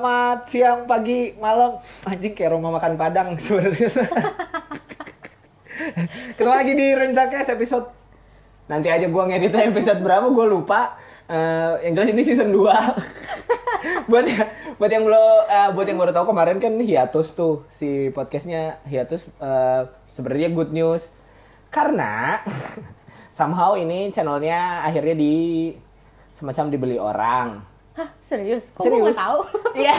Selamat siang, pagi, malam. Anjing kayak rumah makan Padang sebenarnya. Ketemu lagi di Rencakes episode Nanti aja gua ngeditnya episode berapa gua lupa. Eh, yang jelas ini season 2. buat ya, buat yang belum eh, buat yang baru tahu kemarin kan hiatus tuh si podcastnya hiatus eh, sebenarnya good news karena somehow ini channelnya akhirnya di semacam dibeli orang. Hah, serius? Kok gue Serius? gak tahu? Iya.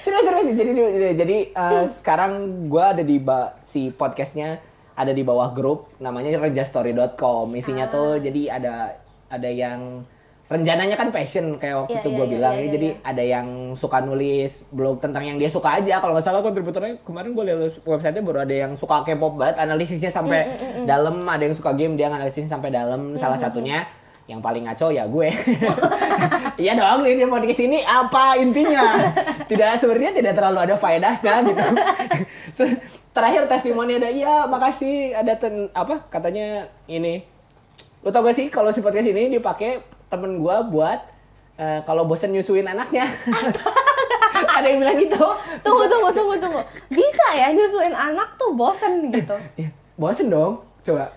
serius serius jadi jadi eh, sekarang gua ada di ba- si podcastnya ada di bawah grup namanya rejastory.com isinya tuh jadi ada ada yang rencananya kan passion kayak waktu Iya, itu iya, gue iya, bilang iya, jadi iya. ada yang suka nulis blog tentang yang dia suka aja kalau nggak salah kontributornya kemarin gue lihat websitenya baru ada yang suka K-pop banget analisisnya sampai dalam ada yang suka game dia analisisnya sampai dalam salah satunya yang paling ngaco ya gue iya dong ini mau di sini apa intinya tidak sebenarnya tidak terlalu ada faedahnya gitu terakhir testimoni ada iya makasih ada ten, apa katanya ini Lo tau gak sih kalau si podcast ini dipakai temen gua buat eh, kalau bosen nyusuin anaknya. Ada yang bilang gitu. Tunggu, tunggu, tunggu, tunggu. Bisa ya nyusuin anak tuh bosen gitu? Iya, bosen dong. Coba.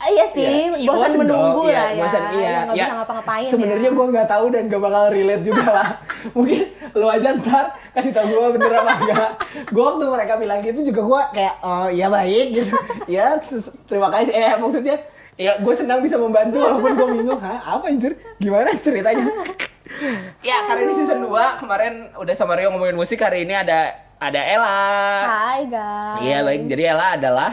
Ah, iya sih, Iya, bosen menunggu dong. lah Iya, ya. bosen, iya. Ya, Ya, bisa ngapa-ngapain Sebenarnya ya. gua nggak tahu dan gak bakal relate juga lah. Mungkin lu aja ntar kasih tau gua bener apa enggak. Gua waktu mereka bilang gitu juga gua kayak oh iya baik gitu. ya terima kasih. Eh maksudnya ya gue senang bisa membantu walaupun gue bingung Hah, apa anjir gimana ceritanya ya karena ini season 2 kemarin udah sama Rio ngomongin musik hari ini ada ada Ella Hai guys. iya baik jadi Ella adalah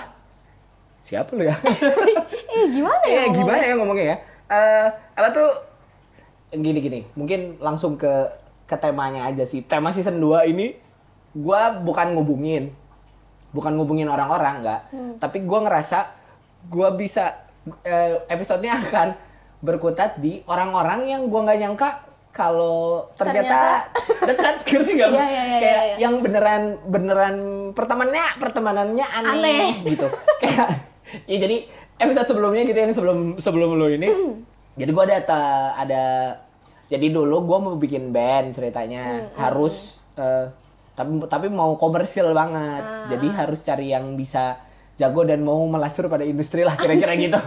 siapa lu ya Eh gimana ya? Eh, gimana ya ngomongnya ya? Eh, Ella tuh gini-gini, mungkin langsung ke ke temanya aja sih. Tema season 2 ini gua bukan ngubungin. Bukan ngubungin orang-orang enggak, Hmm. tapi gua ngerasa gua bisa eh, episodenya akan berkutat di orang-orang yang gua nggak nyangka kalau ternyata, dekat ngerti gak? Iya, iya, iya, kayak iya. yang beneran beneran pertemanannya pertemanannya aneh, Aneh. gitu kayak ya jadi episode sebelumnya gitu yang sebelum sebelum lo ini. Jadi gua ada ada jadi dulu gua mau bikin band ceritanya. Harus eh, tapi tapi mau komersil banget. Jadi harus cari yang bisa jago dan mau melacur pada industri lah kira-kira gitu.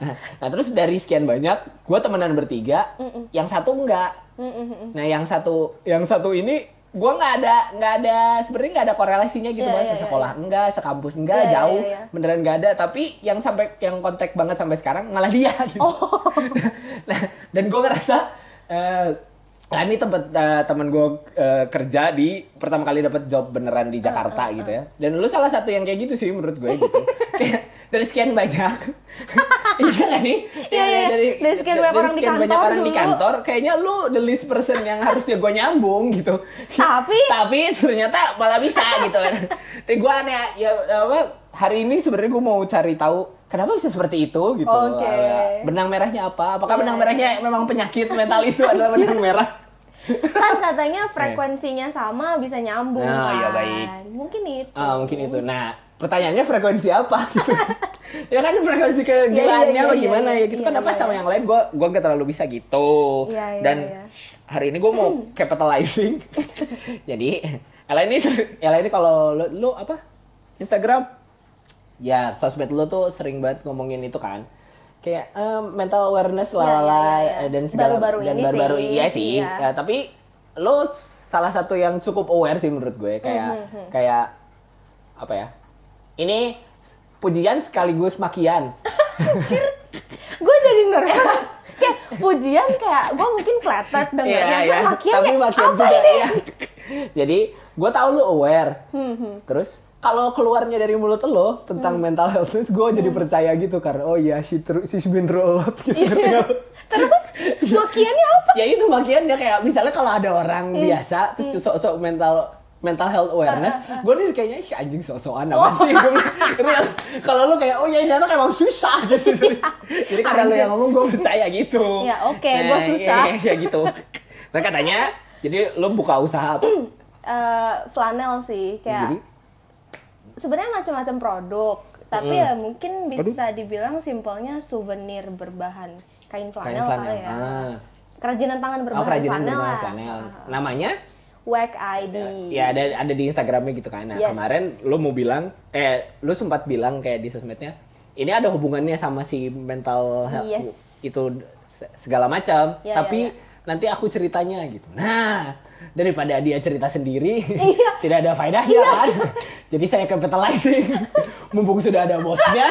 Nah, nah terus dari sekian banyak gua temenan bertiga. Yang satu enggak. Mm-mm. Nah, yang satu yang satu ini gua nggak ada nggak ada sebenarnya nggak ada korelasinya gitu Iya, Bang. iya, iya, sekolah enggak, sekampus enggak, Iya, iya, jauh, iya, iya. beneran nggak ada. Tapi yang sampai yang kontak banget sampai sekarang malah dia gitu. Oh. nah, dan gua ngerasa eh Nah ini tempat eh, temen gue kerja di pertama kali dapat job beneran di Jakarta gitu ya. Dan lu salah satu yang kayak gitu sih menurut gue gitu. Dari sekian banyak. iya gak sih? Iya, iya. Dari sekian banyak orang di banyak kantor orang di dulu. kantor, kayaknya lu the least person yang harusnya gue nyambung gitu. Tapi- tapi ternyata malah bisa gitu kan. Dan gue aneh ya apa hari ini sebenarnya gue mau cari tahu kenapa bisa seperti itu gitu. Oke. Ah, Benang merahnya apa? Apakah Iya, benang iya. merahnya memang penyakit mental itu adalah benang merah? Kan katanya frekuensinya sama bisa nyambung Oh, kan. iya, baik. Mungkin itu. Ah, mungkin itu. Nah, pertanyaannya frekuensi apa? Gitu. ya kan frekuensi Iya, kegilaannya iya, apa iya, gimana iya. ya gitu Iya, kan apa iya, sama iya. yang lain gua gua gak terlalu bisa gitu. Iya, iya, Dan iya. hari ini gua mau capitalizing. Jadi, Ella ini Ella ini kalau lu, lu apa? Instagram ya sosmed lu tuh sering banget ngomongin itu kan kayak eh, mental awareness lalala iya, iya, iya. dan segala Baru-baru dan ini baru-baru sih. iya sih. Iya. Ya, tapi lo salah satu yang cukup aware sih menurut gue kayak Mhm, kayak apa ya ini pujian sekaligus makian. Gue jadi nervous. Kayak pujian kayak gue mungkin flattered Iya, kan makian tapi makian apa juga ini? ya jadi gue tahu lo aware. Hmm, hmm. terus kalau keluarnya dari mulut lo tentang mental health terus gue jadi percaya gitu karena oh iya she through, she's been through a lot gitu lo? terus makiannya apa ya itu makiannya kayak misalnya kalau ada orang Hmm. biasa terus sok-sok mental mental health awareness, Ah, gue nih kayaknya "Ih, anjing sok-sokan apa sih? Bilang, Real. Kalau lu kayak oh ya ini anak emang susah gitu. Jadi karena lu Anjir. yang ngomong gue percaya gitu. Ya, oke, gua susah. Iya, iya, gitu. Nah katanya, jadi lu buka usaha apa? Eh, flanel sih kayak Jadi? Sebenarnya macam-macam produk tapi Mm. ya mungkin bisa dibilang simpelnya souvenir berbahan kain Kain flanel, kali flanel. ya Ah. kerajinan tangan Oh berbahan kerajinan flanel berbahan flanel. Ah. Namanya? WAG ID. Ya ada ada di Instagramnya gitu kan. Nah Yes. kemarin lu mau bilang, eh lu sempat bilang kayak di sosmednya, ini ada hubungannya sama si mental health Yes. itu se- segala macam. Ya, tapi ya, nanti aku ceritanya gitu. Nah daripada dia cerita sendiri, Iya. tidak ada faedahnya kan. Jadi saya capitalizing, mumpung sudah ada bosnya.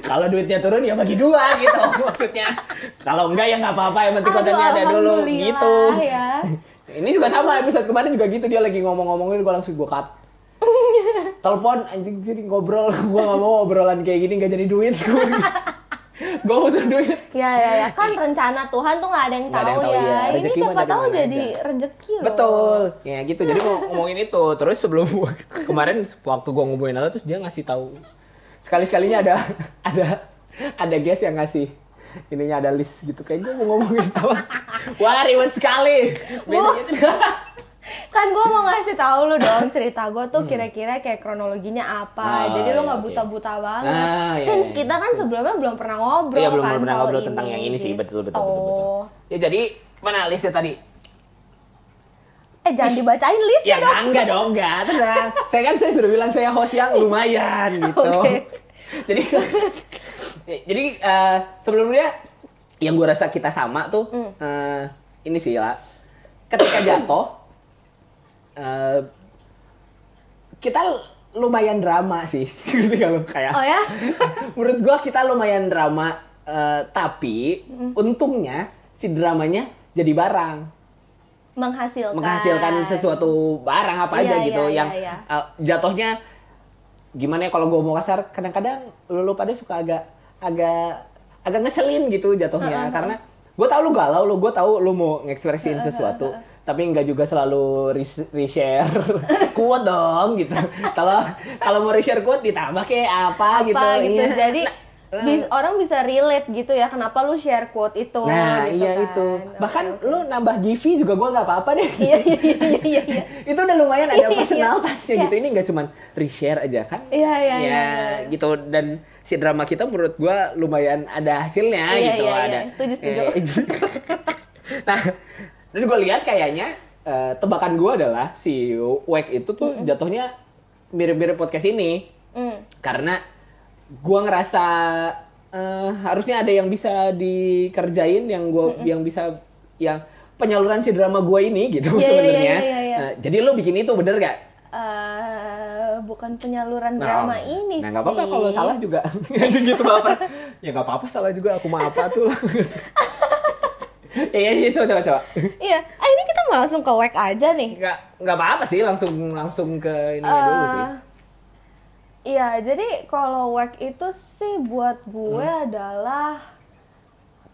Kalau duitnya turun ya bagi dua gitu maksudnya. Kalau enggak ya nggak apa-apa, yang penting kontennya ada dulu gitu. ya. Ini juga sama episode kemarin juga gitu dia lagi ngomong-ngomongin gue langsung gue cut. Telepon anjing jadi ngobrol gue gak mau obrolan kayak gini gak jadi duit gue. gue butuh duit. Ya ya ya kan rencana Tuhan tuh nggak ada yang tahu yang tahu, ya. ya. Ini Rezeki siapa tahu jadi aja. rezeki loh. Betul. Ya gitu. Jadi mau ngomongin itu. Terus sebelum kemarin waktu gue ngomongin Nala terus dia ngasih tahu sekali-sekalinya ada ada ada guest yang ngasih ininya ada list gitu kayak gue mau ngomongin apa wah ribet sekali Wah. Kan gue mau ngasih tahu lu dong cerita gue tuh kira-kira kayak kronologinya apa. Hmm. Oh, jadi lu iya, nggak oke. buta-buta banget. Ah, iya, Since iya. kita kan sebelumnya belum pernah ngobrol Iya belum kan pernah ngobrol tentang yang ini sih gitu. betul betul betul, betul. Ya jadi mana listnya tadi? Eh jangan dibacain list Ya enggak, enggak dong, enggak. Tenang. saya kan saya sudah bilang saya host yang lumayan gitu. Jadi jadi eh, sebelumnya yang gue rasa kita sama tuh Hmm. eh, ini sih lah. Ketika jatuh eh, kita lumayan drama sih. Gitu kalau kayak Oh ya? menurut gua kita lumayan drama eh, tapi untungnya si dramanya jadi barang Menghasilkan. menghasilkan sesuatu barang apa Iya, aja iya, gitu iya, yang iya. eh, jatuhnya gimana ya kalau gua mau kasar kadang-kadang lu, lu pada suka agak agak agak ngeselin gitu jatuhnya karena gue tau lu galau lu gue tau lu mau ngekspresiin sesuatu tapi nggak juga selalu res- reshare quote dong gitu kalau kalau mau reshare quote ditambah kayak apa, apa gitu, gitu. Iya. Jadi bis- orang bisa relate gitu ya kenapa lu share quote itu Nah, gitu iya kan. itu. Bahkan oke. lu nambah Givi juga gua nggak apa-apa deh. Iya iya iya iya iya. itu udah lumayan ada Iya, personal iya. touch-nya gitu. Ini nggak cuman reshare aja kan? Iya, iya, Ya, iya, gitu dan si drama kita menurut gua lumayan ada hasilnya Iya, gitu iya, iya. ada. Setuju, setuju. Eh, nah, dan gua lihat kayaknya eh, tebakan gua adalah si Wek itu tuh jatuhnya mirip-mirip podcast ini Hmm. karena gua ngerasa eh, harusnya ada yang bisa dikerjain yang gua yang bisa yang penyaluran si drama gua ini gitu Iya, iya, sebenarnya. iya, iya, iya. Nah, jadi lo bikin itu bener gak? Eh, bukan penyaluran drama ini nah, nggak apa-apa sih. kalau salah juga gitu baper. ya nggak apa-apa salah juga aku mah apa tuh. ya, ya, ya, coba, coba, coba. Iya, ah ini kita mau langsung ke WEC aja nih. Nggak, nggak apa-apa sih, langsung langsung ke ini dulu sih. Eh, Iya, jadi kalau WEC itu sih buat gue Hmm. adalah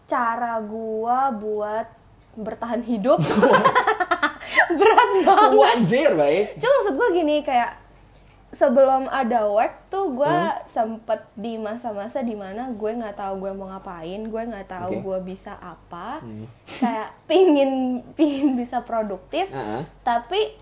cara gue buat bertahan hidup. Berat banget. Wajir, baik. Cuma maksud gue gini kayak sebelum ada WEC tuh gue Hmm. sempet di masa-masa di mana gue nggak tahu gue mau ngapain, gue nggak tahu. Hmm. gue bisa apa, kayak pingin pingin bisa produktif, Heeh. tapi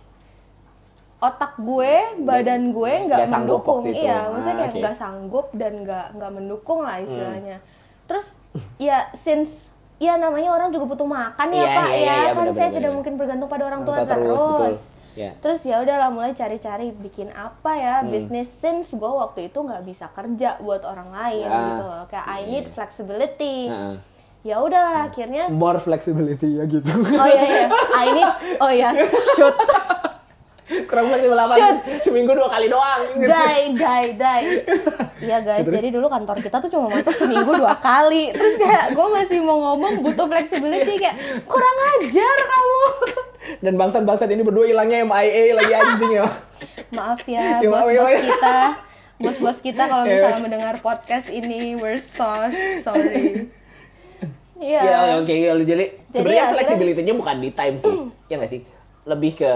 otak gue, badan gue nggak mendukung, iya, maksudnya Ah, kayak oke. nggak sanggup dan nggak nggak mendukung lah istilahnya. Terus ya since ya namanya orang juga butuh makan ya Iya, pak iya, ya iya, kan benar, saya benar, tidak benar. mungkin bergantung pada orang tua tua terus. terus, Ya. Terus ya udahlah mulai cari-cari bikin apa ya bisnis since gue waktu itu nggak bisa kerja buat orang lain Ya. gitu loh. Kayak I need flexibility. Heeh. Ya udahlah akhirnya More flexibility ya gitu. oh iya iya I need oh iya shoot Kurang fleksibel apa? Shoot. Seminggu dua kali doang. gitu. die die die Iya guys, jadi dulu kantor kita tuh cuma masuk seminggu dua kali Terus kayak gue masih mau ngomong butuh flexibility Kayak kurang ajar kamu Dan bangsat-bangsat ini berdua hilangnya MIA lagi anjing ya. Maaf ya Ya, maaf, ya, bos-bos maaf. kita Bos-bos kita kalau Ya, misalnya ya. mendengar podcast ini We're so sorry Iya Ya oke ya jadi sebenarnya akhirnya- flexibility-nya bukan di time sih. Ya nggak sih? Lebih ke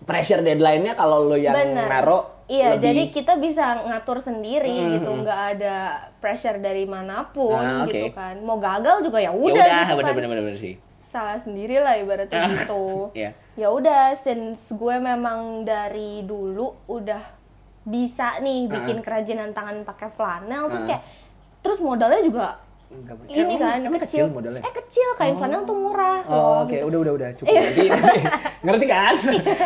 pressure deadline-nya kalau lo yang Bener. naro Iya, lebih- jadi kita bisa ngatur sendiri Hmm, gitu, nggak ada pressure dari mana pun Ah, oke. gitu kan. Mau gagal juga ya ya udah gitu bener kan. bener bener bener sih. Salah sendiri lah ibaratnya gitu. Iya. Ya udah, since gue memang dari dulu udah bisa nih bikin kerajinan tangan pakai flanel, terus Ah. kayak terus modalnya juga Enggak, ini emang- kan emang kecil. modelnya. Eh kecil kain flanel tuh murah. Oh, loh, oke, gitu. udah udah udah cukup nanti. ngerti kan?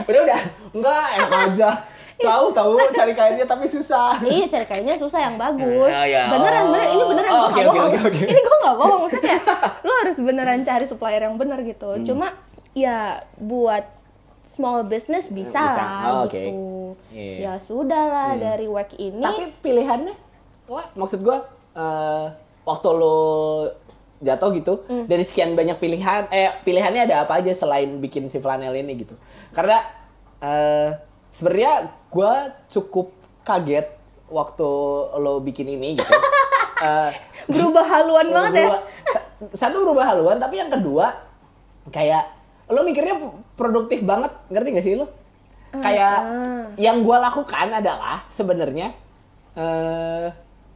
udah udah, enggak enak aja. Tahu tahu cari kainnya tapi susah. Iya cari kainnya susah yang bagus. Ya, ya. Beneran bener ini beneran Oh, gue oke, bohong. oke, oke. Ini gue gak bohong. Maksudnya kayak lo harus beneran cari supplier yang bener gitu. Hmm. Cuma ya buat small business bisa, Bisa. lah Oh, oke. gitu. Iya. Hmm. Ya sudah lah dari WEC ini. Tapi pilihannya, wah, maksud gua eh, waktu lo jatuh gitu, Hmm. dari sekian banyak pilihan, eh pilihannya ada apa aja selain bikin si flanel ini gitu? Karena eh, sebenarnya gua cukup kaget waktu lo bikin ini gitu. Eh, berubah haluan banget ya. berubah- sa- Satu berubah haluan, tapi yang kedua kayak lo mikirnya produktif banget, ngerti gak sih lo? Kayak ah. yang gua lakukan adalah sebenarnya eh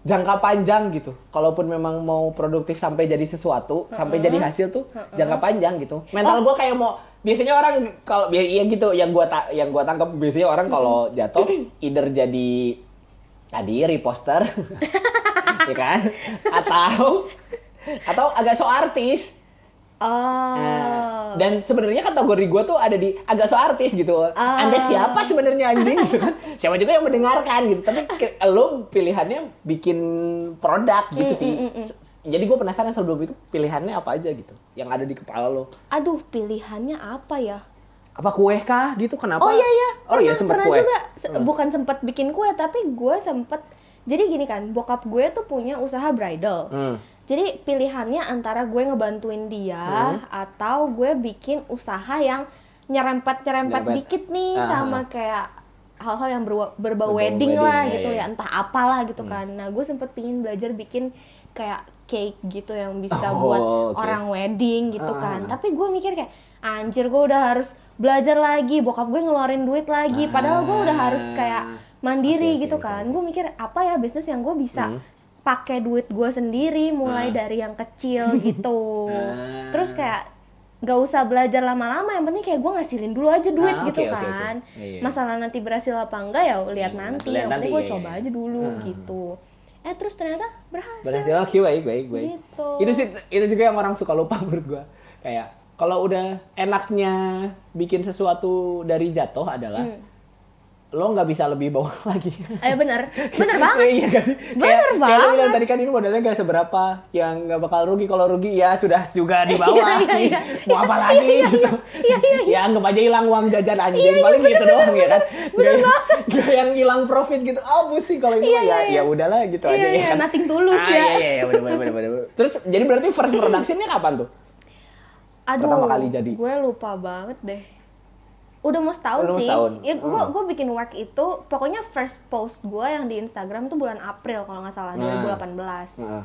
jangka panjang gitu. Kalaupun memang mau produktif sampai jadi sesuatu, sampai jadi hasil tuh jangka panjang gitu. Mental gua kayak mau biasanya orang kalau ya iya gitu yang gua ta- yang gua tangkap biasanya orang kalau jatuh either jadi tadi reposter ya kan? Atau atau agak so artis Oh. Nah, dan sebenarnya kategori gue tuh ada di agak so artis gitu. Ah. Anda siapa sebenarnya anjing gitu kan? Siapa juga yang mendengarkan gitu. Tapi ke- lo pilihannya bikin produk gitu Mm, sih. S- Jadi gue penasaran sebelum itu pilihannya apa aja gitu yang ada di kepala lo. Aduh, pilihannya apa ya? Apa kue kah gitu? Kenapa? Oh iya iya. Oh iya Pernah- sempat pernah kue. Hmm. juga Se- bukan sempat bikin kue tapi gue sempet jadi gini kan, bokap gue tuh punya usaha bridal. Hmm. Jadi pilihannya antara gue ngebantuin dia Hmm. atau gue bikin usaha yang nyerempet-nyerempet Nyerempet. dikit nih Ah. sama kayak hal-hal yang berbau Berbau wedding, wedding, lah ya, gitu ya. ya, entah apalah gitu kan. Nah, gue sempet pingin belajar bikin kayak cake gitu yang bisa Oh, buat oke. orang wedding gitu Ah. kan. Tapi gue mikir kayak anjir gue udah harus belajar lagi, bokap gue ngeluarin duit lagi. Padahal gue udah harus kayak mandiri oke, gitu oke, kan. Gue mikir apa ya bisnis yang gue bisa Hmm. Pakai duit gue sendiri mulai Ah. dari yang kecil gitu. Ah. Terus kayak gak usah belajar lama-lama, yang penting kayak gue ngasilin dulu aja duit Ah, gitu oke. kan. Iya, iya. Masalah nanti berhasil apa enggak ya lihat Hmm, nanti. lihat Yang penting nanti, gue iya, coba iya. aja dulu Ah. gitu. Eh terus ternyata berhasil. Berhasil oke baik baik baik. Gitu. Itu sih itu juga yang orang suka lupa menurut gua. Kayak kalau udah enaknya bikin sesuatu dari jatuh adalah Hmm. Lo nggak bisa lebih bawah lagi. Eh bener, bener banget. iya gak sih? Bener kayak, Kayak lo banget. bilang tadi kan ini modalnya gak seberapa, yang nggak bakal rugi. Kalau rugi ya sudah juga di bawah Iya, iya, sih. iya. Mau apa lagi gitu. Ya anggap aja hilang uang jajan anjing. Paling gitu doang ya kan. Gak, gak yang hilang profit gitu. Oh pusing kalau ini Iya, ya iya, iya. ya udahlah gitu Iya, aja iya, ya kan. nothing tulus ah, ya. Iya iya iya bener bener bener bener. Terus jadi berarti first productionnya kapan tuh? Aduh, Pertama kali jadi. gue lupa banget deh. Udah mau setahun Udah sih. setahun. Ya gue Hmm. gue bikin work itu, pokoknya first post gue yang di Instagram tuh bulan April kalau nggak salah Nah. 2018. Heeh.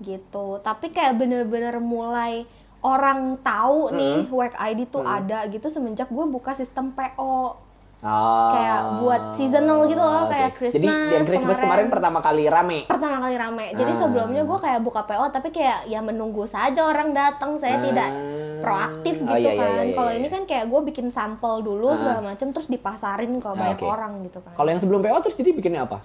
Gitu. Tapi kayak bener-bener mulai orang tahu nih work ID tuh ada gitu semenjak gue buka sistem PO. Oh. Kayak buat seasonal gitu loh, oke. kayak Jadi Christmas yang Christmas kemarin, kemarin. pertama kali rame. Pertama kali rame. Jadi Ah. sebelumnya gue kayak buka PO tapi kayak ya menunggu saja orang datang. Saya Ah. tidak proaktif Oh, gitu iya, iya, kan. iya, Kalau iya. ini kan kayak gue bikin sampel dulu Ah. segala macam terus dipasarin ke banyak oke. orang gitu kan. Kalau yang sebelum PO terus jadi bikinnya apa?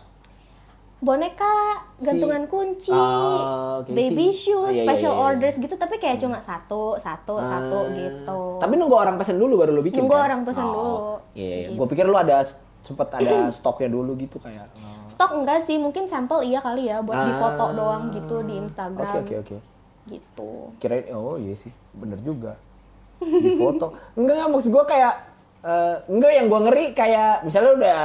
Boneka, gantungan kunci, Ah, oke. baby Si- shoes, oh, iya, iya, special iya, iya. orders gitu tapi kayak cuma satu, satu, satu Ah. gitu. Tapi nunggu orang pesen dulu baru lu bikin Nunggu kan? orang pesen dulu. Iya, Gitu. gue pikir lu ada sempet ada stoknya dulu gitu kayak. oh. Stok enggak sih, mungkin sampel iya kali ya buat Ah. difoto doang gitu di Instagram. Oke oke oke. Gitu. Kirain oh iya sih, bener juga. Di foto. enggak maksud gue kayak eh, enggak yang gue ngeri kayak misalnya udah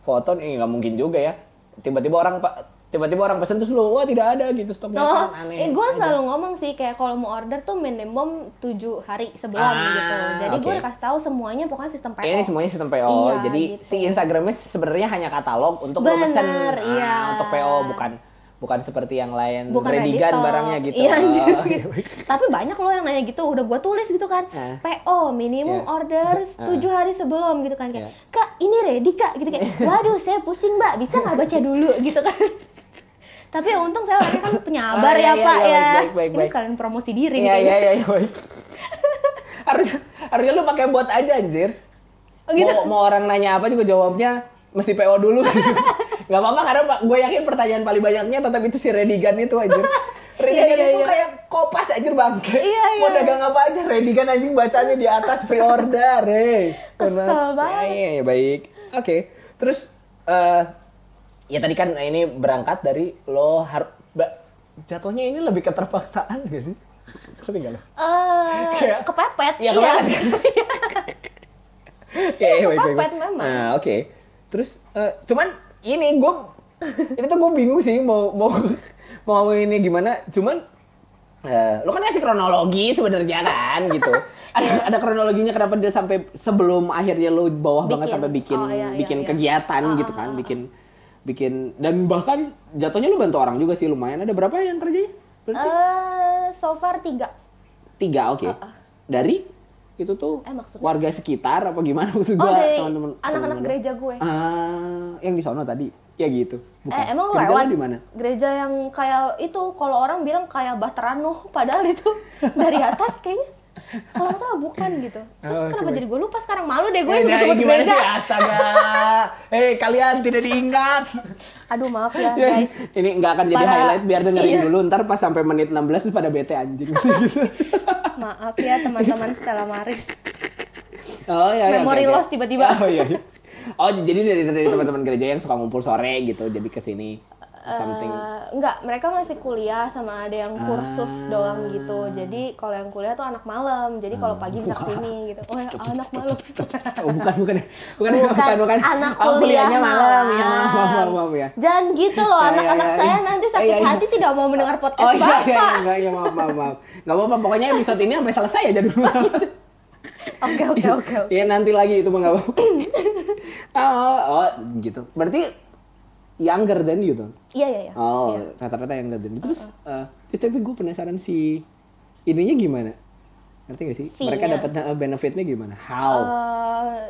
foto nih nggak mungkin juga ya. Tiba-tiba orang pak tiba-tiba orang pesen terus lu wah tidak ada gitu stoknya Oh, aneh. eh, gue aja. selalu ngomong sih kayak kalau mau order tuh minimum 7 hari sebelum Ah, gitu. Jadi gue oke. udah kasih tahu semuanya pokoknya sistem PO. Ini semuanya sistem PO. Iya, Jadi gitu. si Instagramnya sebenarnya hanya katalog untuk lo Bener, pesen. iya. untuk PO bukan bukan seperti yang lain Bukan ready gun barangnya gitu. Iya, Oh, gitu. iya, baik. Tapi banyak loh yang nanya gitu, udah gue tulis gitu kan. Ah. PO minimum Iya. orders Ah. 7 hari sebelum gitu kan kayak, Iya. "Kak, ini ready Kak." gitu kayak, "Waduh, saya pusing, Mbak. Bisa nggak baca dulu?" gitu kan. Tapi ya untung saya orangnya kan penyabar Ah, iya, ya, iya, Pak iya, ya. baik, baik, baik, Ini sekalian promosi diri Iya nih iya iya iya, baik. harusnya harusnya lu pakai bot aja anjir. Oh, gitu? Mau, mau orang nanya apa juga jawabnya mesti PO dulu. Gak apa-apa karena gue yakin pertanyaan paling banyaknya tetap itu si ready gun itu anjir. Redigan iya, itu iya. kayak kopas aja bangke. Iya, Mau iya. dagang apa aja, Redigan anjing bacanya di atas pre-order, eh. Kesel Benar. banget. Ya, iya, iya, baik. Oke. Terus eh ya tadi kan ini berangkat dari lo harus jatuhnya ini lebih keterpaksaan gak sih? Ngerti gak lo? Eh, Kayak- kepepet. Iya, iya. kepepet. Baik, baik, kepepet baik. memang. Nah, oke. Terus eh, cuman ini gue ini tuh gue bingung sih mau mau mau ini gimana. Cuman eh, lo kan ngasih kronologi sebenarnya kan gitu. ada ada kronologinya kenapa dia sampai sebelum akhirnya lo bawah banget Bikin. sampai bikin Oh, iya, iya, bikin iya. kegiatan Ah, gitu ah, kan, ah, bikin bikin dan bahkan jatuhnya lo bantu orang juga sih lumayan. Ada berapa yang kerjanya? Berarti? Eh, so far tiga. Tiga, oke. Ah, ah. Dari itu tuh Eh, maksudnya? warga sekitar apa gimana maksud Oh, gua dari teman-teman anak-anak gereja gue. Ah, yang di sono tadi. Ya gitu. Bukan. Eh, emang Gereja lewat di mana? Gereja yang kayak itu, kalau orang bilang kayak Bahteranuh, padahal itu dari atas kayaknya. Kalau nggak salah bukan gitu. Terus Oh, kenapa jadi gue lupa sekarang malu deh gue Eh, nah, nyebut-nyebut gimana gereja. sih astaga? Hei, kalian tidak diingat. Aduh maaf ya guys. Ini nggak akan jadi Para- highlight biar dengerin Iya. dulu ntar pas sampai menit 16 terus pada bete anjing gitu. Maaf ya teman-teman Stella Maris. Oh iya, iya, Memory oke. loss tiba-tiba. Oh iya. iya. Oh jadi dari dari teman-teman gereja yang suka ngumpul sore gitu jadi ke sini something. Eh, enggak, mereka masih kuliah sama ada yang kursus Ah. doang gitu. Jadi kalau yang kuliah tuh anak malam. Jadi kalau pagi bisa ke sini gitu. Oh ya, anak malam. Oh bukan bukan bukan Bukan, bukan bukan. anak Oh, kuliah kuliahnya malam ya maaf maaf maaf, maaf ya. Jangan gitu loh, Ya, ya, anak-anak ya, saya ya. nanti Iya, sakit iya. hati tidak mau mendengar podcast Oh iya iya iya Bapak. enggak ya maaf maaf maaf. Enggak apa-apa pokoknya episode ini sampai selesai aja dulu. Oke, oke, oke. oke. Iya nanti lagi itu mah enggak apa-apa. oh, oh gitu. Berarti younger than you tuh. Iya, iya, iya. Oh, Iya. rata-rata younger than you. Terus eh, tapi gue penasaran si ininya gimana? Ngerti gak sih? Mereka Fee-nya. dapat eh, benefitnya gimana? How? Eh,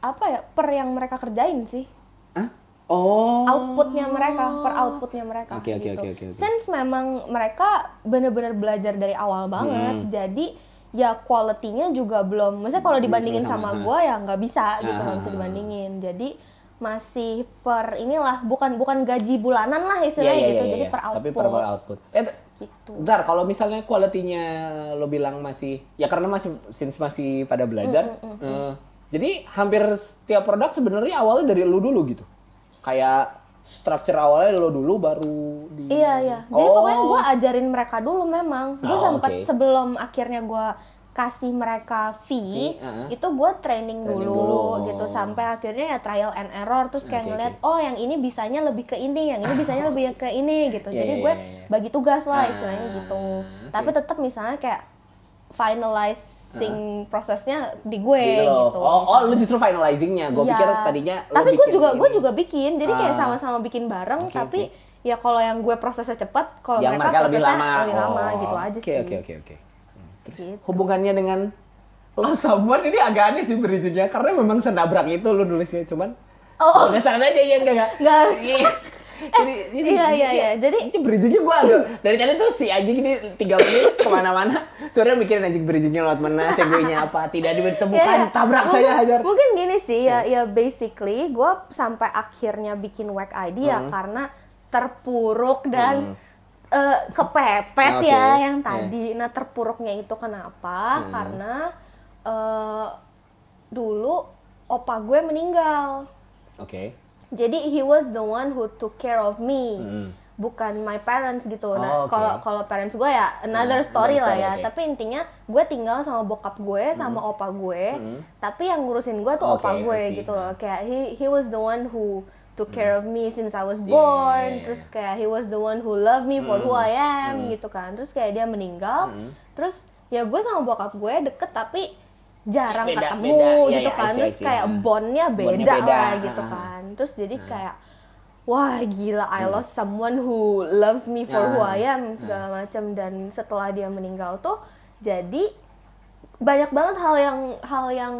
apa ya? Per yang mereka kerjain sih. Hah? Oh. outputnya mereka per outputnya mereka Oke, oke, gitu. oke. Since memang mereka benar-benar belajar dari awal banget, Hmm. jadi ya quality-nya juga belum. Maksudnya kalau dibandingin sama, sama, gue ya nggak bisa gitu, nggak bisa dibandingin. Jadi masih per inilah bukan bukan gaji bulanan lah istilahnya iya, gitu. iya, jadi iya. per output. Tapi per output. Eh, Gitu. Bentar, kalau misalnya kualitinya lo bilang masih, ya karena masih, since masih pada belajar, eh, jadi hampir setiap produk sebenarnya awalnya dari lo dulu gitu. Kayak structure awalnya lo dulu baru di. Iya iya. Jadi Oh. pokoknya gue ajarin mereka dulu memang. Gue Oh, sempat oke. sebelum akhirnya gue kasih mereka fee, Fee, uh-uh. itu gue training, Training dulu, dulu. gitu sampai akhirnya ya trial and error terus kayak Oke, ngeliat oke. oh yang ini bisanya lebih ke ini, yang ini bisanya lebih ke ini gitu. Iya, Jadi iya, gue iya, iya. bagi tugas lah Ah, istilahnya gitu. oke. Tapi tetap misalnya kayak finalizing prosesnya di gue Gitu gitu. Oh, oh, lo justru finalizingnya. Gue Iya. pikir tadinya. Tapi gue juga gue juga bikin. Jadi kayak sama-sama bikin bareng. Oke, tapi oke. ya kalau yang gue prosesnya cepat, kalau mereka, mereka lebih prosesnya lama. lebih lama Oh, gitu aja Oke sih. oke oke oke. Hmm, Terus Gitu. hubungannya dengan lo someone ini agak aneh sih bridgingnya karena memang senabrak itu lo nulisnya cuman Oh. penasaran aja ya enggak enggak. Nggak. Iya. Ini, ini, Iya, iya, iya. Jadi- ini bridgingnya gue agak dari tadi tuh si anjing ini tiga menit ke mana-mana sebenarnya mikirin anjing bridgingnya lewat mana segue-nya apa tidak ditemukan Ya, tabrak mungkin- saja hajar Mungkin gini sih ya, ya basically gue sampai akhirnya bikin WAC ID ya Hmm. karena terpuruk dan eh, kepepet Oke, ya yang iya. tadi. Nah terpuruknya itu kenapa? Hmm. Karena eh, dulu opa gue meninggal. oke Jadi he was the one who took care of me. Hmm. Bukan my parents gitu. Oh, Nah, kalau kalau parents gue ya another Nah, story another lah story, ya. oke. Tapi intinya gue tinggal sama bokap gue sama opa gue. Hmm. Tapi yang ngurusin gue tuh Oke, opa gue gitu loh. Kayak he he was the one who took care of me since I was born. yeah. Terus kayak he was the one who loved me for who Hmm. I am gitu kan. Terus kayak dia meninggal. Hmm. Terus ya gue sama bokap gue deket tapi jarang Beda, ketemu beda. Iya, gitu I kan. I Terus kayak bondnya beda, Bondnya beda. lah gitu Ah. kan. Terus jadi kayak wah gila I lost someone who loves me for who Hmm. Ah. I am segala macam dan setelah dia meninggal tuh jadi banyak banget hal yang hal yang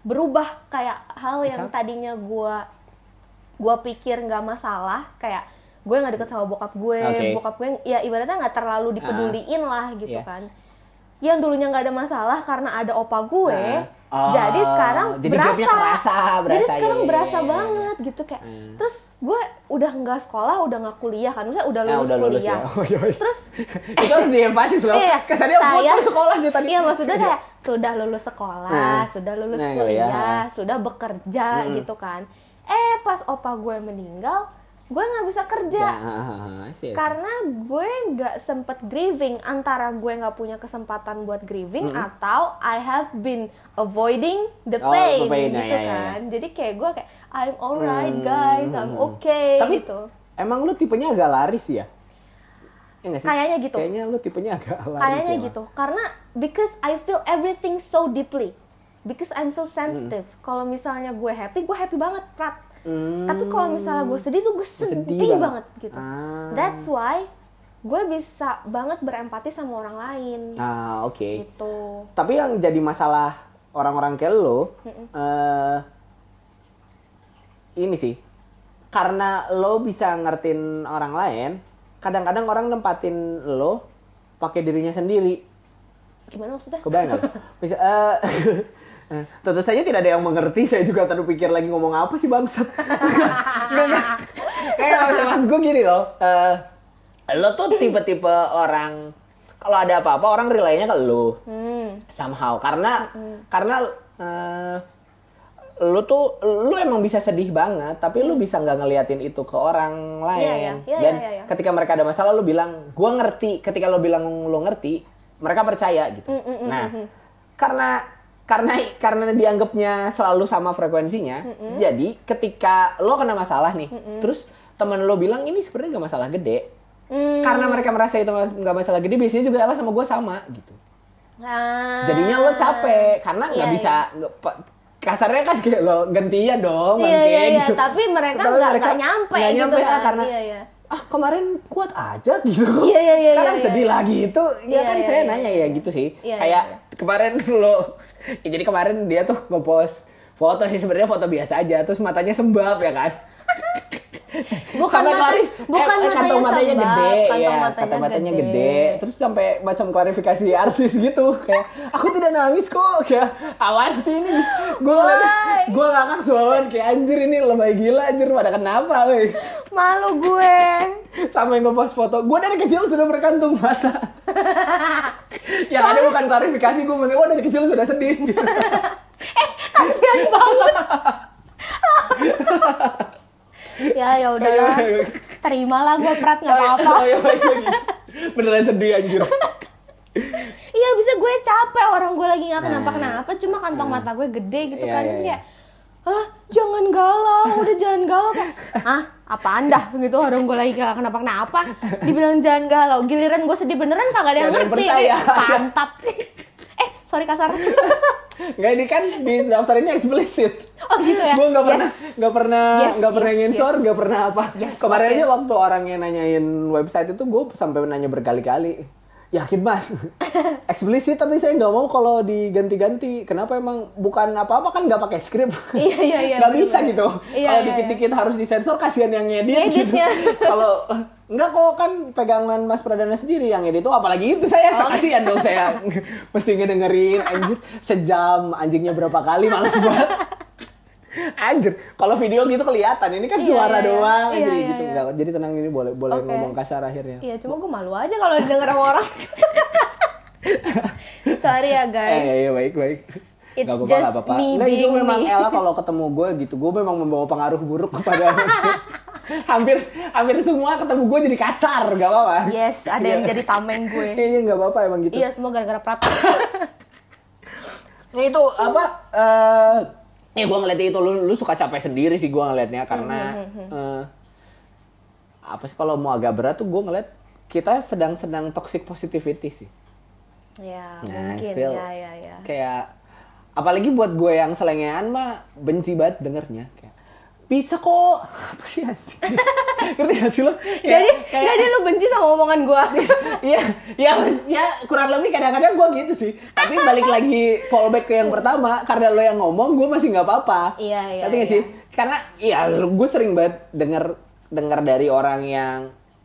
berubah kayak hal yang Misal? tadinya gua gua pikir nggak masalah kayak gue nggak deket sama bokap gue Oke. bokap gue ya ibaratnya nggak terlalu dipeduliin lah gitu Iya. kan yang dulunya nggak ada masalah karena ada opa gue Ah. Oh, jadi sekarang jadi berasa gapnya kerasa, jadi berasa, sekarang iya, iya, berasa iya, iya. banget gitu kayak Hmm. terus gue udah nggak sekolah udah nggak kuliah kan misalnya udah Ya, lulus udah lulus kuliah ya. Oh, iya, iya. terus itu harus diempasis loh. Iya, Kesannya saya- sekolah aja tadi. Iya maksudnya kayak sudah lulus sekolah, Nah. sudah lulus Nah, kuliah, kuliah. sudah bekerja Mm-mm. gitu kan. Eh pas opa gue meninggal, gue nggak bisa kerja Ya, sih. karena gue nggak sempet grieving antara gue nggak punya kesempatan buat grieving atau I have been avoiding the Oh, pain, the pain, ya, gitu ya, ya. kan. Jadi kayak gue kayak I'm alright Hmm, guys, I'm hmm. okay Tapi gitu. emang lu tipenya agak laris ya? Sih? Kayaknya gitu. Kayaknya lu tipenya agak laris. Kayaknya ya, gitu. Karena because I feel everything so deeply. Because I'm so sensitive. Kalau misalnya gue happy, gue happy banget, Prat. Hmm. Tapi kalau misalnya gue sedih tuh gue sedih, Sedih banget. banget. gitu. Ah. That's why gue bisa banget berempati sama orang lain. Ah, oke. Gitu. Tapi yang jadi masalah orang-orang kayak lo, eh ini sih, karena lo bisa ngertiin orang lain, kadang-kadang orang nempatin lo pakai dirinya sendiri. Gimana maksudnya? Kebayang nggak? Bisa, eh, eh, tentu saja tidak ada yang mengerti. Saya juga tadi pikir lagi ngomong apa sih bangsat. Nggak, nggak. Kayak maksud, gue gini loh. eh, lo tuh tipe-tipe orang kalau ada apa-apa orang relaynya ke lo Hmm. somehow karena karena eh, lu tuh lu emang bisa sedih banget tapi lu bisa nggak ngeliatin itu ke orang lain Iya, iya. Iya, dan iya, iya. ketika mereka ada masalah lu bilang gua ngerti ketika lu bilang lu ngerti mereka percaya gitu Mm, mm, mm, nah mm, mm. karena karena karena dianggapnya selalu sama frekuensinya jadi ketika lo kena masalah nih terus temen lo bilang ini sebenarnya nggak masalah gede Hmm. karena mereka merasa itu nggak masalah gede biasanya juga Ella sama gue sama gitu Ah. jadinya lo capek karena nggak Iya, bisa nggak- pa- kasarnya kan kayak lo gantian dong Iya, iya, iya. gitu. Tapi mereka nggak- nyampe nggak gitu nyampe ah, kan. karena Iya, iya. Ah kemarin kuat aja gitu. Kok Iya, iya, iya, sekarang iya, sedih iya. lagi. Itu ya Iya, kan iya, saya iya, nanya iya. ya gitu sih. Iya, kayak iya, kemarin lo ya jadi kemarin dia tuh ngepost foto sih sebenarnya foto biasa aja terus matanya sembab ya kan Bukan sampai klari, bukan eh, kantong matanya gede, kantong ya, matanya kantong matanya gede. gede. Terus sampai macam klarifikasi artis gitu, kayak aku tidak nangis kok, kayak awas sih ini, gue ngeliat, gue ngakak soalnya kayak anjir ini lebay gila anjir pada kenapa, weh. Malu gue. Sampai ngepost foto, gue dari kecil sudah berkantung mata. Yang ada bukan klarifikasi, gue mending, oh dari kecil sudah sedih. Gitu. Kasian banget. ya ya udahlah. Terimalah gue Prat. Nggak apa-apa. Oh, iya. Beneran sedih anjir. Iya bisa gue capek. Orang gue lagi nggak Nah. kenapa-kenapa. Cuma kantong Nah. mata gue gede gitu Iya, kan. iya, terus iya. kayak ah jangan galau. Udah jangan galau. Kayak ah apa anda gitu. Orang gue lagi gak kenapa-kenapa. Dibilang jangan galau. Giliran gue sedih beneran kagak ada yang ngerti. pantat sorry kasar Nggak ini kan di daftar ini eksplisit. oh gitu ya gue nggak Yes. pernah nggak pernah Yes, nggak pernah yes, ngensor nggak pernah apa Yes, kemarin oke. aja waktu orang yang nanyain website itu gue sampai nanya berkali-kali yakin mas. Eksplisit tapi saya nggak mau kalau diganti-ganti. Kenapa emang bukan apa-apa? Kan nggak pakai skrip. Iya, iya, iya, nggak bisa gitu. Iya, kalau iya, dikit-dikit harus disensor kasihan yang ngedit gitu. Kalau Enggak kok kan pegangan Mas Pradana sendiri yang edit itu apalagi itu saya. Oh. kasihan dong saya. Mesti ngedengerin anjir. Sejam anjingnya berapa kali males banget Anjir, kalau video gitu kelihatan. Ini kan Iya, suara iya, doang, iya, anjir iya, gitu. iya. Nggak, jadi tenang ini boleh boleh Oke. ngomong kasar akhirnya. iya cuma gue malu aja kalau didengar sama orang sorry ya Eh, guys iya, iya, baik, baik. It's Nggak apa-apa, just apa-apa. me Nggak, itu memang me. Ella kalau ketemu gue gitu, gue memang membawa pengaruh buruk kepada hampir hampir semua ketemu gue jadi kasar, nggak apa-apa. yes ada yang jadi tameng gue Kayaknya nggak apa-apa emang gitu. iya semua gara-gara Prat Nah itu apa? eh ya gue ngeliatnya itu lu, lu suka capek sendiri sih gue ngeliatnya karena eh, apa sih kalau mau agak berat tuh gue ngeliat kita sedang-sedang toxic positivity sih. ya Nah, mungkin. feel. Ya ya ya. Kayak apalagi buat gue yang selengean mah benci banget dengernya bisa kok apa sih anjing ngerti gak sih lo jadi jadi lu benci sama omongan gue Iya, iya, ya kurang lebih kadang-kadang gue gitu sih. Tapi balik lagi callback ke yang pertama, karena lo yang ngomong, gue masih nggak apa-apa. Iya, iya, Ngerti nggak iya. sih? Karena iya, gue sering banget denger denger dari orang yang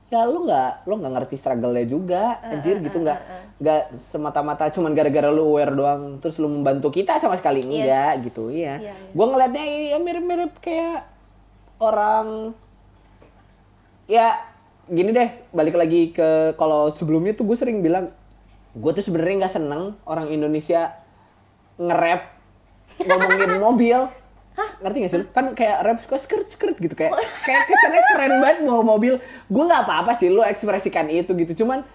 ya lu nggak lu nggak ngerti struggle-nya juga Eh, anjir gitu nggak nggak semata-mata cuman gara-gara lu aware doang terus lu membantu kita sama sekali enggak Yes. gitu iya Iya, iya. gue ngelihatnya ya mirip-mirip kayak orang ya gini deh balik lagi ke kalau sebelumnya tuh gue sering bilang gue tuh sebenarnya nggak seneng orang Indonesia nge-rap ngomongin mobil Hah? ngerti gak sih lu? kan kayak rap suka skirt skirt gitu kayak kayak kesannya keren banget bawa mobil. Gue nggak apa-apa sih lu ekspresikan itu gitu cuman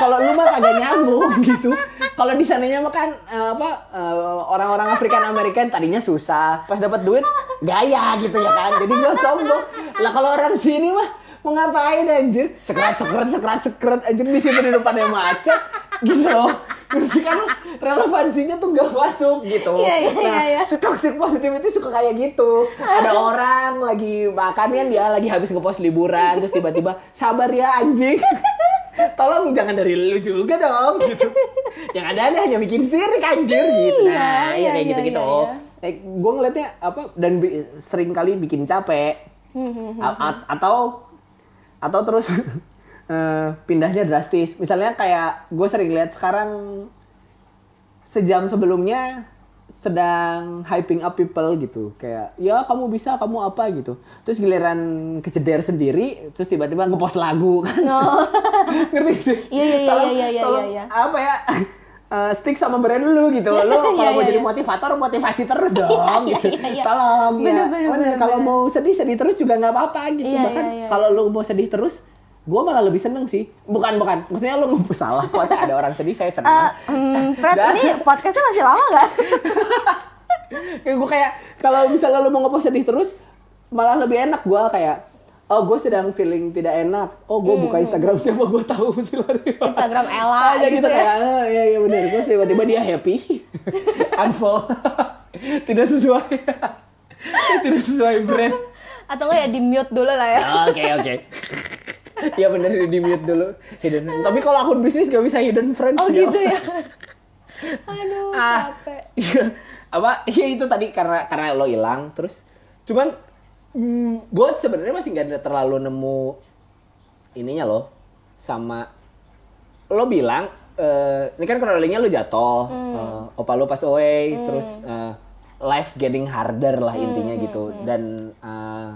kalau lu mah kagak nyambung gitu. Kalau di sananya mah kan eh, apa eh, orang-orang Afrika Amerika tadinya susah. Pas dapat duit gaya gitu ya kan jadi gue sombong. Lah kalau orang sini mah mau ngapain anjir? Sekret sekret sekret sekret anjir di situ di depannya macet gitu loh Kan relevansinya tuh gak masuk gitu. Iya, iya, nah iya, iya. si toxic positivity suka kayak gitu. Ada orang lagi makan kan dia lagi habis ngepost liburan terus tiba-tiba sabar ya anjing. Tolong jangan dari lu juga dong gitu. Yang ada ada hanya bikin sirik anjir gitu. Nah Iya, ya iya, kayak gitu-gitu. iya, iya. Eh, gue ngeliatnya apa dan bi- sering kali bikin capek. A- a- atau atau terus eh, pindahnya drastis. Misalnya kayak gue sering lihat sekarang sejam sebelumnya sedang hyping up people gitu. Kayak ya kamu bisa kamu apa? gitu. Terus giliran keceder sendiri terus tiba-tiba ngepost lagu kan. Oh. ngerti sih? Iya, iya, iya, iya, iya, iya, iya. apa ya? Eh, stick sama brand lu gitu. Lu kalau Iya, mau iya, jadi iya. motivator motivasi terus dong iya, gitu. iya, iya. tolong ya. Bener, bener, bener, kalau mau sedih sedih terus juga nggak apa-apa gitu. Iya, bahkan iya, iya. kalau lu mau sedih terus gue malah lebih seneng sih. Bukan bukan. Maksudnya lu nggak salah kok saya ada orang sedih saya seneng. Eh, hmm, Fred, Dan- ini podcastnya masih lama nggak? kayak gue kayak kalau misalnya lu mau ngepost sedih terus malah lebih enak gue kayak oh gue sedang feeling tidak enak. Oh gue buka Instagram siapa gue tahu sih Instagram Ella aja gitu gitu, ya. kayak ah, iya iya benar terus tiba-tiba dia happy. Unfollow tidak sesuai. Tidak sesuai brand. Atau ya di mute dulu lah ya. oke oke ya bener di mute dulu hidden tapi kalau akun bisnis gak bisa hidden friends Oh ya. gitu ya. Aduh, ah capek. iya. apa iya itu tadi karena karena lo hilang terus cuman hmm, gue sebenarnya masih nggak ada terlalu nemu ininya lo sama lo bilang eh, ini kan kronologinya lo jatuh eh, opa lo pas away terus eh, life getting harder lah intinya gitu dan eh,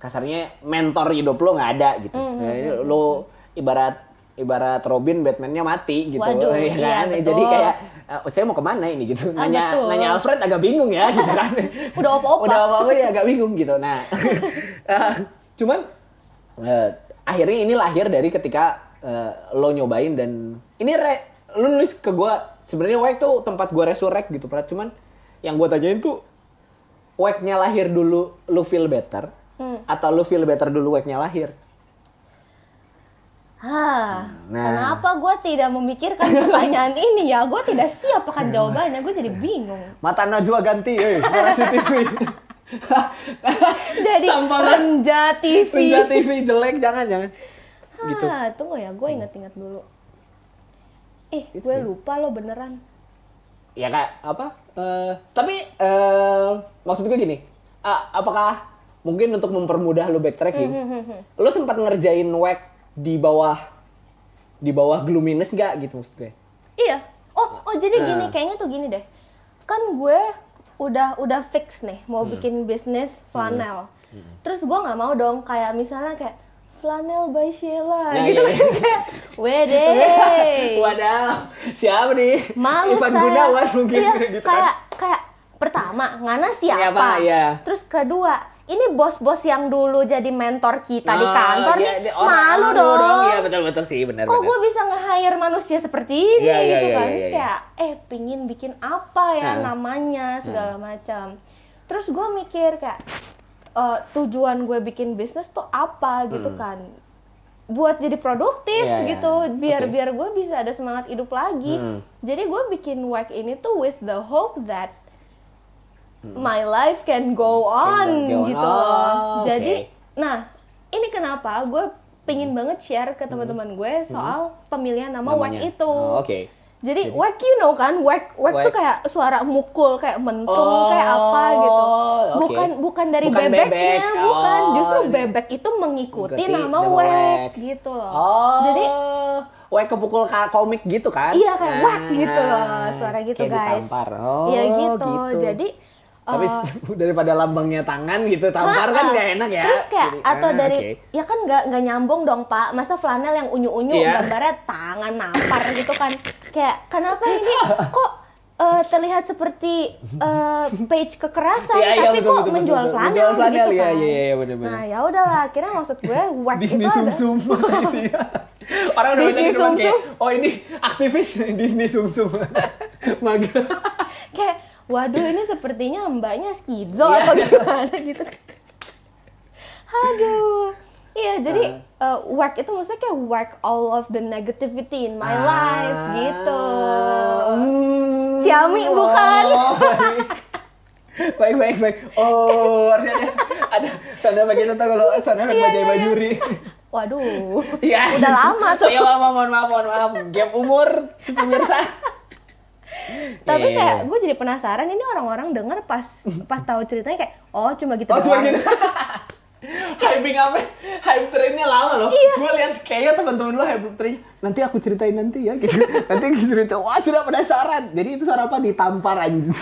kasarnya mentor hidup lo nggak ada gitu. Jadi lo ibarat ibarat Robin Batman-nya mati gitu. Waduh, ya iya, kan? betul. jadi kayak eh, saya mau ke mana ini? gitu. Ah, nanya betul. nanya Alfred agak bingung ya gitu kan. Udah opa-opa. udah apa ya agak bingung gitu. Nah eh, cuman eh, akhirnya ini lahir dari ketika eh, lo nyobain dan ini re, lo nulis ke gua. Sebenarnya Wake tuh tempat gua resurrect gitu Prat. cuman yang gua tanyain tuh Wake-nya lahir dulu lu feel better Hmm. atau lu feel better dulu Wake-nya lahir Hah, Nah. kenapa gue tidak memikirkan pertanyaan ini ya? Gue tidak siap akan jawabannya, gue jadi bingung. mata Najwa ganti eh Narasi TV Jadi sampah Renja TV. Penja TV jelek jangan jangan gitu Ah, tunggu ya, gue inget-inget dulu. Ih, gue lupa lo beneran. ya kak apa Eh, tapi eh maksud gue gini ah, apakah mungkin untuk mempermudah lu backtracking lu sempat ngerjain whack di bawah di bawah gloominess gak gitu maksud gue Iya. Oh, oh jadi gini, Ah. kayaknya tuh gini deh. Kan gue udah udah fix nih mau Hmm. bikin bisnis flanel. Terus gue nggak mau dong kayak misalnya kayak flanel by Sheila Ya, gitu iya, iya. kayak wede. Wadaw, siapa nih? Malu Ivan saya. Gunawan mungkin iya, gitu kayak kan. kayak pertama Ngana siapa? Siapa, iya. Terus kedua ini bos-bos yang dulu jadi mentor kita di Oh, kantor iya, nih dia orang- malu malu dong. Iya betul-betul sih benar Kok gue bisa nge-hire manusia seperti ini Iya, iya, gitu iya, kan? iya, iya. kayak eh pingin bikin apa ya Hmm. namanya segala macam. Terus gue mikir kayak eh, tujuan gue bikin bisnis tuh apa gitu kan? Buat jadi produktif Hmm. Iya, iya. gitu, biar Oke. biar gue bisa ada semangat hidup lagi. Hmm. Jadi gue bikin WAC ini tuh with the hope that my life can go on go on. gitu. Oh, Jadi, nah ini kenapa gue pingin banget share ke teman-teman gue soal pemilihan nama Namanya. itu. Oh, Oke. Jadi WAC you know kan, WAC WAC tuh Whack. kayak suara mukul, kayak mentung, Oh, kayak apa gitu. oke. Bukan bukan dari Bukan bebeknya, bebek. bukan. Oh. Justru bebek itu mengikuti Ikuti nama nama WAC whack. gitu loh. Oh. Jadi Whack kepukul komik gitu kan? Iya kayak Nah, whack gitu loh suara gitu kayak guys. ditampar. Oh, Iya gitu. gitu. Jadi Tapi daripada lambangnya tangan gitu, tampar kan Ha-ha. nggak enak ya. Terus kayak Jadi, atau ah, dari oke. ya kan nggak nggak nyambung dong pak. Masa flanel yang unyu-unyu Iya. gambarnya tangan nampar gitu kan. Kayak kenapa ini kok eh, terlihat seperti eh, page kekerasan iya, tapi betul, kok betul, menjual betul. flanel, Menjual flanel, gitu iya, kan. iya, iya, bener-bener. Nah ya udahlah. Akhirnya maksud gue whack itu Disney ada. sum sum Orang udah Disney di depan kayak, sum-sum. oh ini aktivis Disney sum sum. Maga. kayak waduh ini sepertinya mbaknya skizo Iya. atau gimana gitu aduh iya jadi Ah. uh, work itu maksudnya kayak work all of the negativity in my Ah. life gitu Hmm. Ciami, bukan? Oh, baik. baik baik baik. Oh, artinya ada tanda bagian itu kalau sana Iya, baca iya, bajuri. waduh Iya. udah lama tuh Iya, maaf, mohon maaf, mohon maaf. Gap umur si pemirsa. Tapi Iya, kayak iya. gue jadi penasaran ini orang-orang denger pas pas tahu ceritanya kayak oh cuma gitu Oh, cuma doang. gitu. Hyping apa? Hype trainnya lama loh. Iya. Gue lihat kayaknya teman-teman lo hype trainnya. Nanti aku ceritain nanti ya. Gitu. nanti aku cerita. Wah sudah penasaran. Jadi itu suara apa? Ditampar anjing.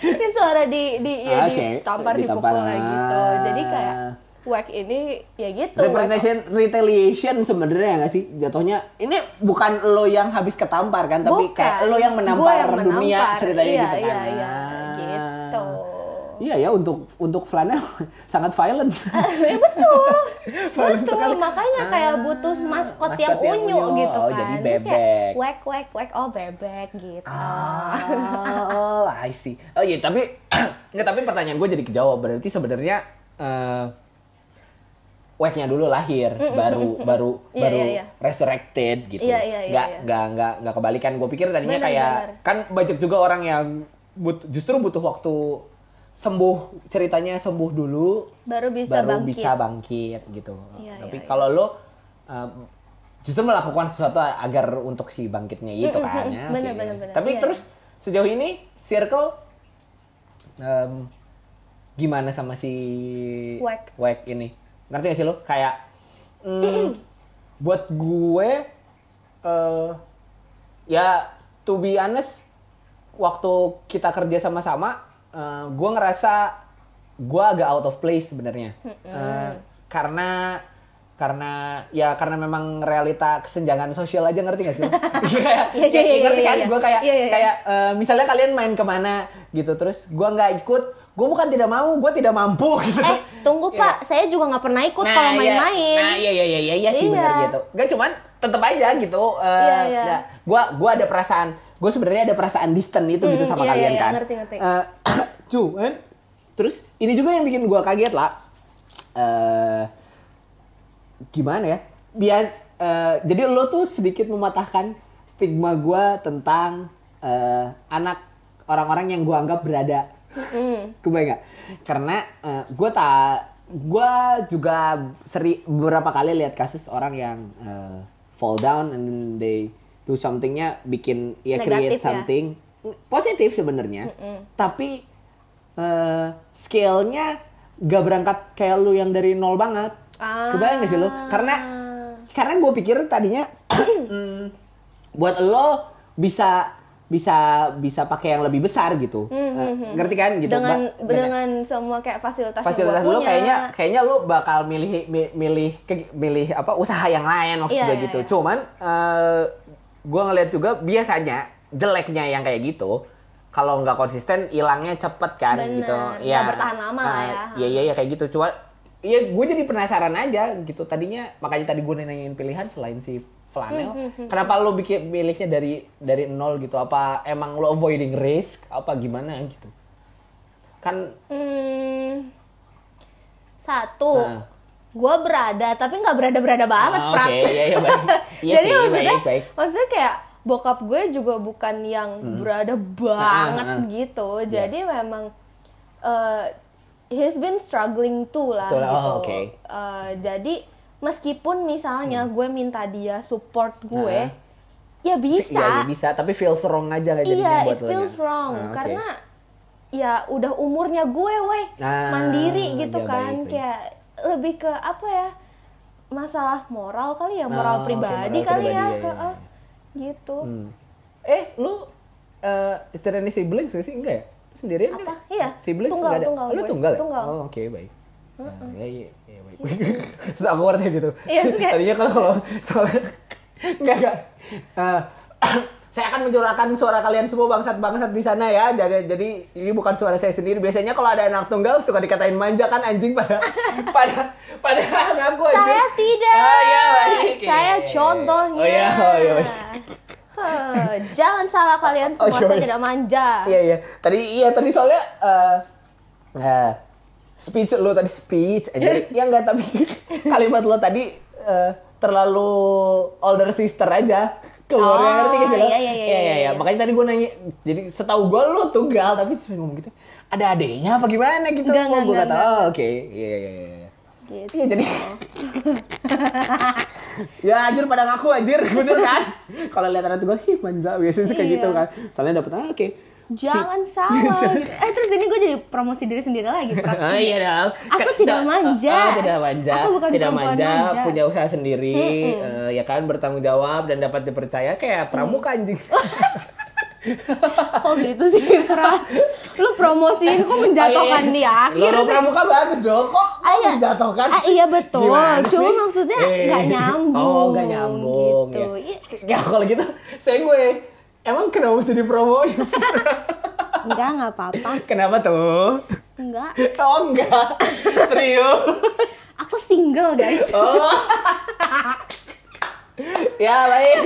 Mungkin suara di di ya Oke, ditampar ditampar. dipukul kayak gitu jadi kayak whack ini ya gitu Representation, retaliation sebenarnya nggak sih jatuhnya? Ini bukan lo yang habis ketampar kan, tapi Bukan. kayak lo yang menampar yang dunia menampar. ceritanya iya, gitu kan? Iya, iya, Ah. gitu. Iya ya untuk untuk flanel sangat violent. Eh, betul. Violent betul. sekali. Makanya kayak Ah, butuh maskot, maskot yang yang unyu, unyu. gitu Oh, kan. jadi Terus bebek. kayak whack whack whack oh bebek gitu. oh, I see. Oh iya, tapi nggak tapi pertanyaan gue jadi kejawab. Berarti sebenarnya eh Wack-nya dulu lahir, baru baru Iya, baru iya, iya. resurrected gitu. Iya, iya, iya, nggak iya. nggak nggak nggak kebalikan. Gue pikir tadinya Benar, kayak benar. kan banyak juga orang yang but, justru butuh waktu sembuh ceritanya sembuh dulu Baru bisa baru bangkit. bisa bangkit gitu. Iya, Tapi iya, iya. kalau lo um, justru melakukan sesuatu agar untuk si bangkitnya itu Mm, mm, kan. mm. ya, Benar, oke. benar, benar. Tapi Iya, terus sejauh ini circle um, gimana sama si Wack. Wack ini? Ngerti gak sih lo? Kayak mm, buat gue eh ya to be honest waktu kita kerja sama-sama eh, gue ngerasa gue agak out of place sebenarnya Eh, karena karena ya karena memang realita kesenjangan sosial aja ngerti gak sih? lo? kayak Iya, iya, iya, ngerti iya, kan? iya. Gue kayak Iya, iya, iya. kayak misalnya kalian main ke mana gitu terus gue nggak ikut, gue bukan tidak mau, gue tidak mampu gitu. Eh, tunggu Iya. Pak, saya juga nggak pernah ikut kalau iya. main-main. Nah, iya iya iya iya, iya sih Iya. benar gitu. Gak cuman tetep aja gitu. eh, Iya, iya. ya, gua gua ada perasaan, gua sebenarnya ada perasaan distant itu gitu Hmm, sama iya, kalian iya, iya, kan. ngerti, ngerti. Eh, cuman terus ini juga yang bikin gua kaget lah. Eh gimana ya? Biar eh, jadi lo tuh sedikit mematahkan stigma gua tentang eh, anak orang-orang yang gua anggap berada Mm. Kebayang nggak? Karena gue tak, gue juga seri beberapa kali lihat kasus orang yang eh, fall down and then they do somethingnya bikin ya Negatif create ya. something positif sebenarnya, tapi eh, scale-nya gak berangkat kayak lu yang dari nol banget. Ah. Kebayang gak sih lu? Karena karena gue pikir tadinya hmm, buat lo bisa bisa bisa pakai yang lebih besar gitu, Eh, ngerti kan gitu? dengan Ba- dengan semua kayak fasilitas, fasilitas punya. kayaknya kayaknya lu bakal milih mi- milih ke- milih apa usaha yang lain maksud Iya, gue iya, gitu. iya. Cuman eh gue ngeliat juga biasanya jeleknya yang kayak gitu kalau nggak konsisten hilangnya cepet kan Bener, gitu. nggak bertahan lama eh, ya. Iya iya iya kayak gitu. Cuma Iya, gue jadi penasaran aja gitu. Tadinya makanya tadi gue nanyain pilihan selain si flanel. Hmm, Kenapa lo bikin milihnya dari dari nol gitu? Apa emang lo avoiding risk? Apa gimana gitu? Kan Hmm, satu, Nah. gue berada tapi nggak berada-berada banget, Ah. Oke, iya iya baik. Iya Jadi sih, maksudnya, baik baik. maksudnya kayak bokap gue juga bukan yang berada banget Ah, ah, ah. gitu. Iya. Jadi memang eh, he's been struggling too lah Betul, oh, gitu. oke. Eh, jadi meskipun misalnya gue minta dia support gue, Ah. ya bisa. Iya, iya, bisa, tapi feels wrong aja kayak jadinya Iya, buat it feels nya. wrong Ah, oke. karena ya udah umurnya gue, weh, Ah, mandiri gitu iya, kan, baik, baik. kayak lebih ke apa ya masalah moral kali ya, moral Oh, oke, pribadi moral kali pribadi, ya, iya, Heeh. gitu. Hmm. Eh, lu eh istilahnya siblings gak sih? Enggak ya? Sendirian? Apa? kan? Iya. Siblings Tunggal, nggak ada? tunggal Lu gue. tunggal ya? Tunggal. Oh, oke, baik. Nah, ya, iya, iya, baik. Terus aku ngerti gitu. Iya, Tadinya kalau kalau soalnya enggak enggak. Eh, saya akan mencurahkan suara kalian semua bangsat-bangsat di sana ya. Jadi, jadi ini bukan suara saya sendiri. Biasanya kalau ada anak tunggal suka dikatain manja kan anjing pada pada pada ngaku anjing. Saya tidak. Oh iya, baik. Saya contohnya. Oh iya, oh iya. Huh, jangan salah kalian semua, Oh, saya iya. tidak manja. Iya iya. Tadi iya tadi soalnya eh eh, speech lo tadi speech aja. ya enggak tapi kalimat lo tadi eh, terlalu older sister aja. Keluar Oh, ngerti gak sih lo? iya, iya, iya, iya, iya. Makanya tadi gue nanya. Jadi setahu gue lo tunggal tapi cuma ngomong gitu. Ada adeknya apa gimana gitu? Enggak, enggak, kata, oh, oke. Iya iya iya. iya. Gitu. Iya jadi ya anjir pada ngaku anjir bener kan kalau lihat anak gue ih manja biasanya Iya. gitu kan soalnya dapet ah, oke Jangan salah. gitu. Eh terus ini gue jadi promosi diri sendiri lagi. Ah iya dong. Aku Ke- tidak manja. Oh, tidak manja. Aku bukan tidak manja, manja. punya usaha sendiri, eh, ya kan bertanggung jawab dan dapat dipercaya kayak pramuka anjing. Oh gitu sih, Prak. Lu promosiin kok menjatuhkan Oh, iya. akhir. Loro pramuka bagus dong. Kok Ah, iya. menjatuhkan? Ah, iya betul. Cuma maksudnya Eh. nggak nyambung. Oh, nggak nyambung. Gitu. Ya. Iya. ya kalau gitu, saya gue emang kenapa mesti dipromoin? Enggak, nggak apa-apa. kenapa tuh? Enggak. Oh enggak. Serius. Aku single, guys. Oh. ya baik.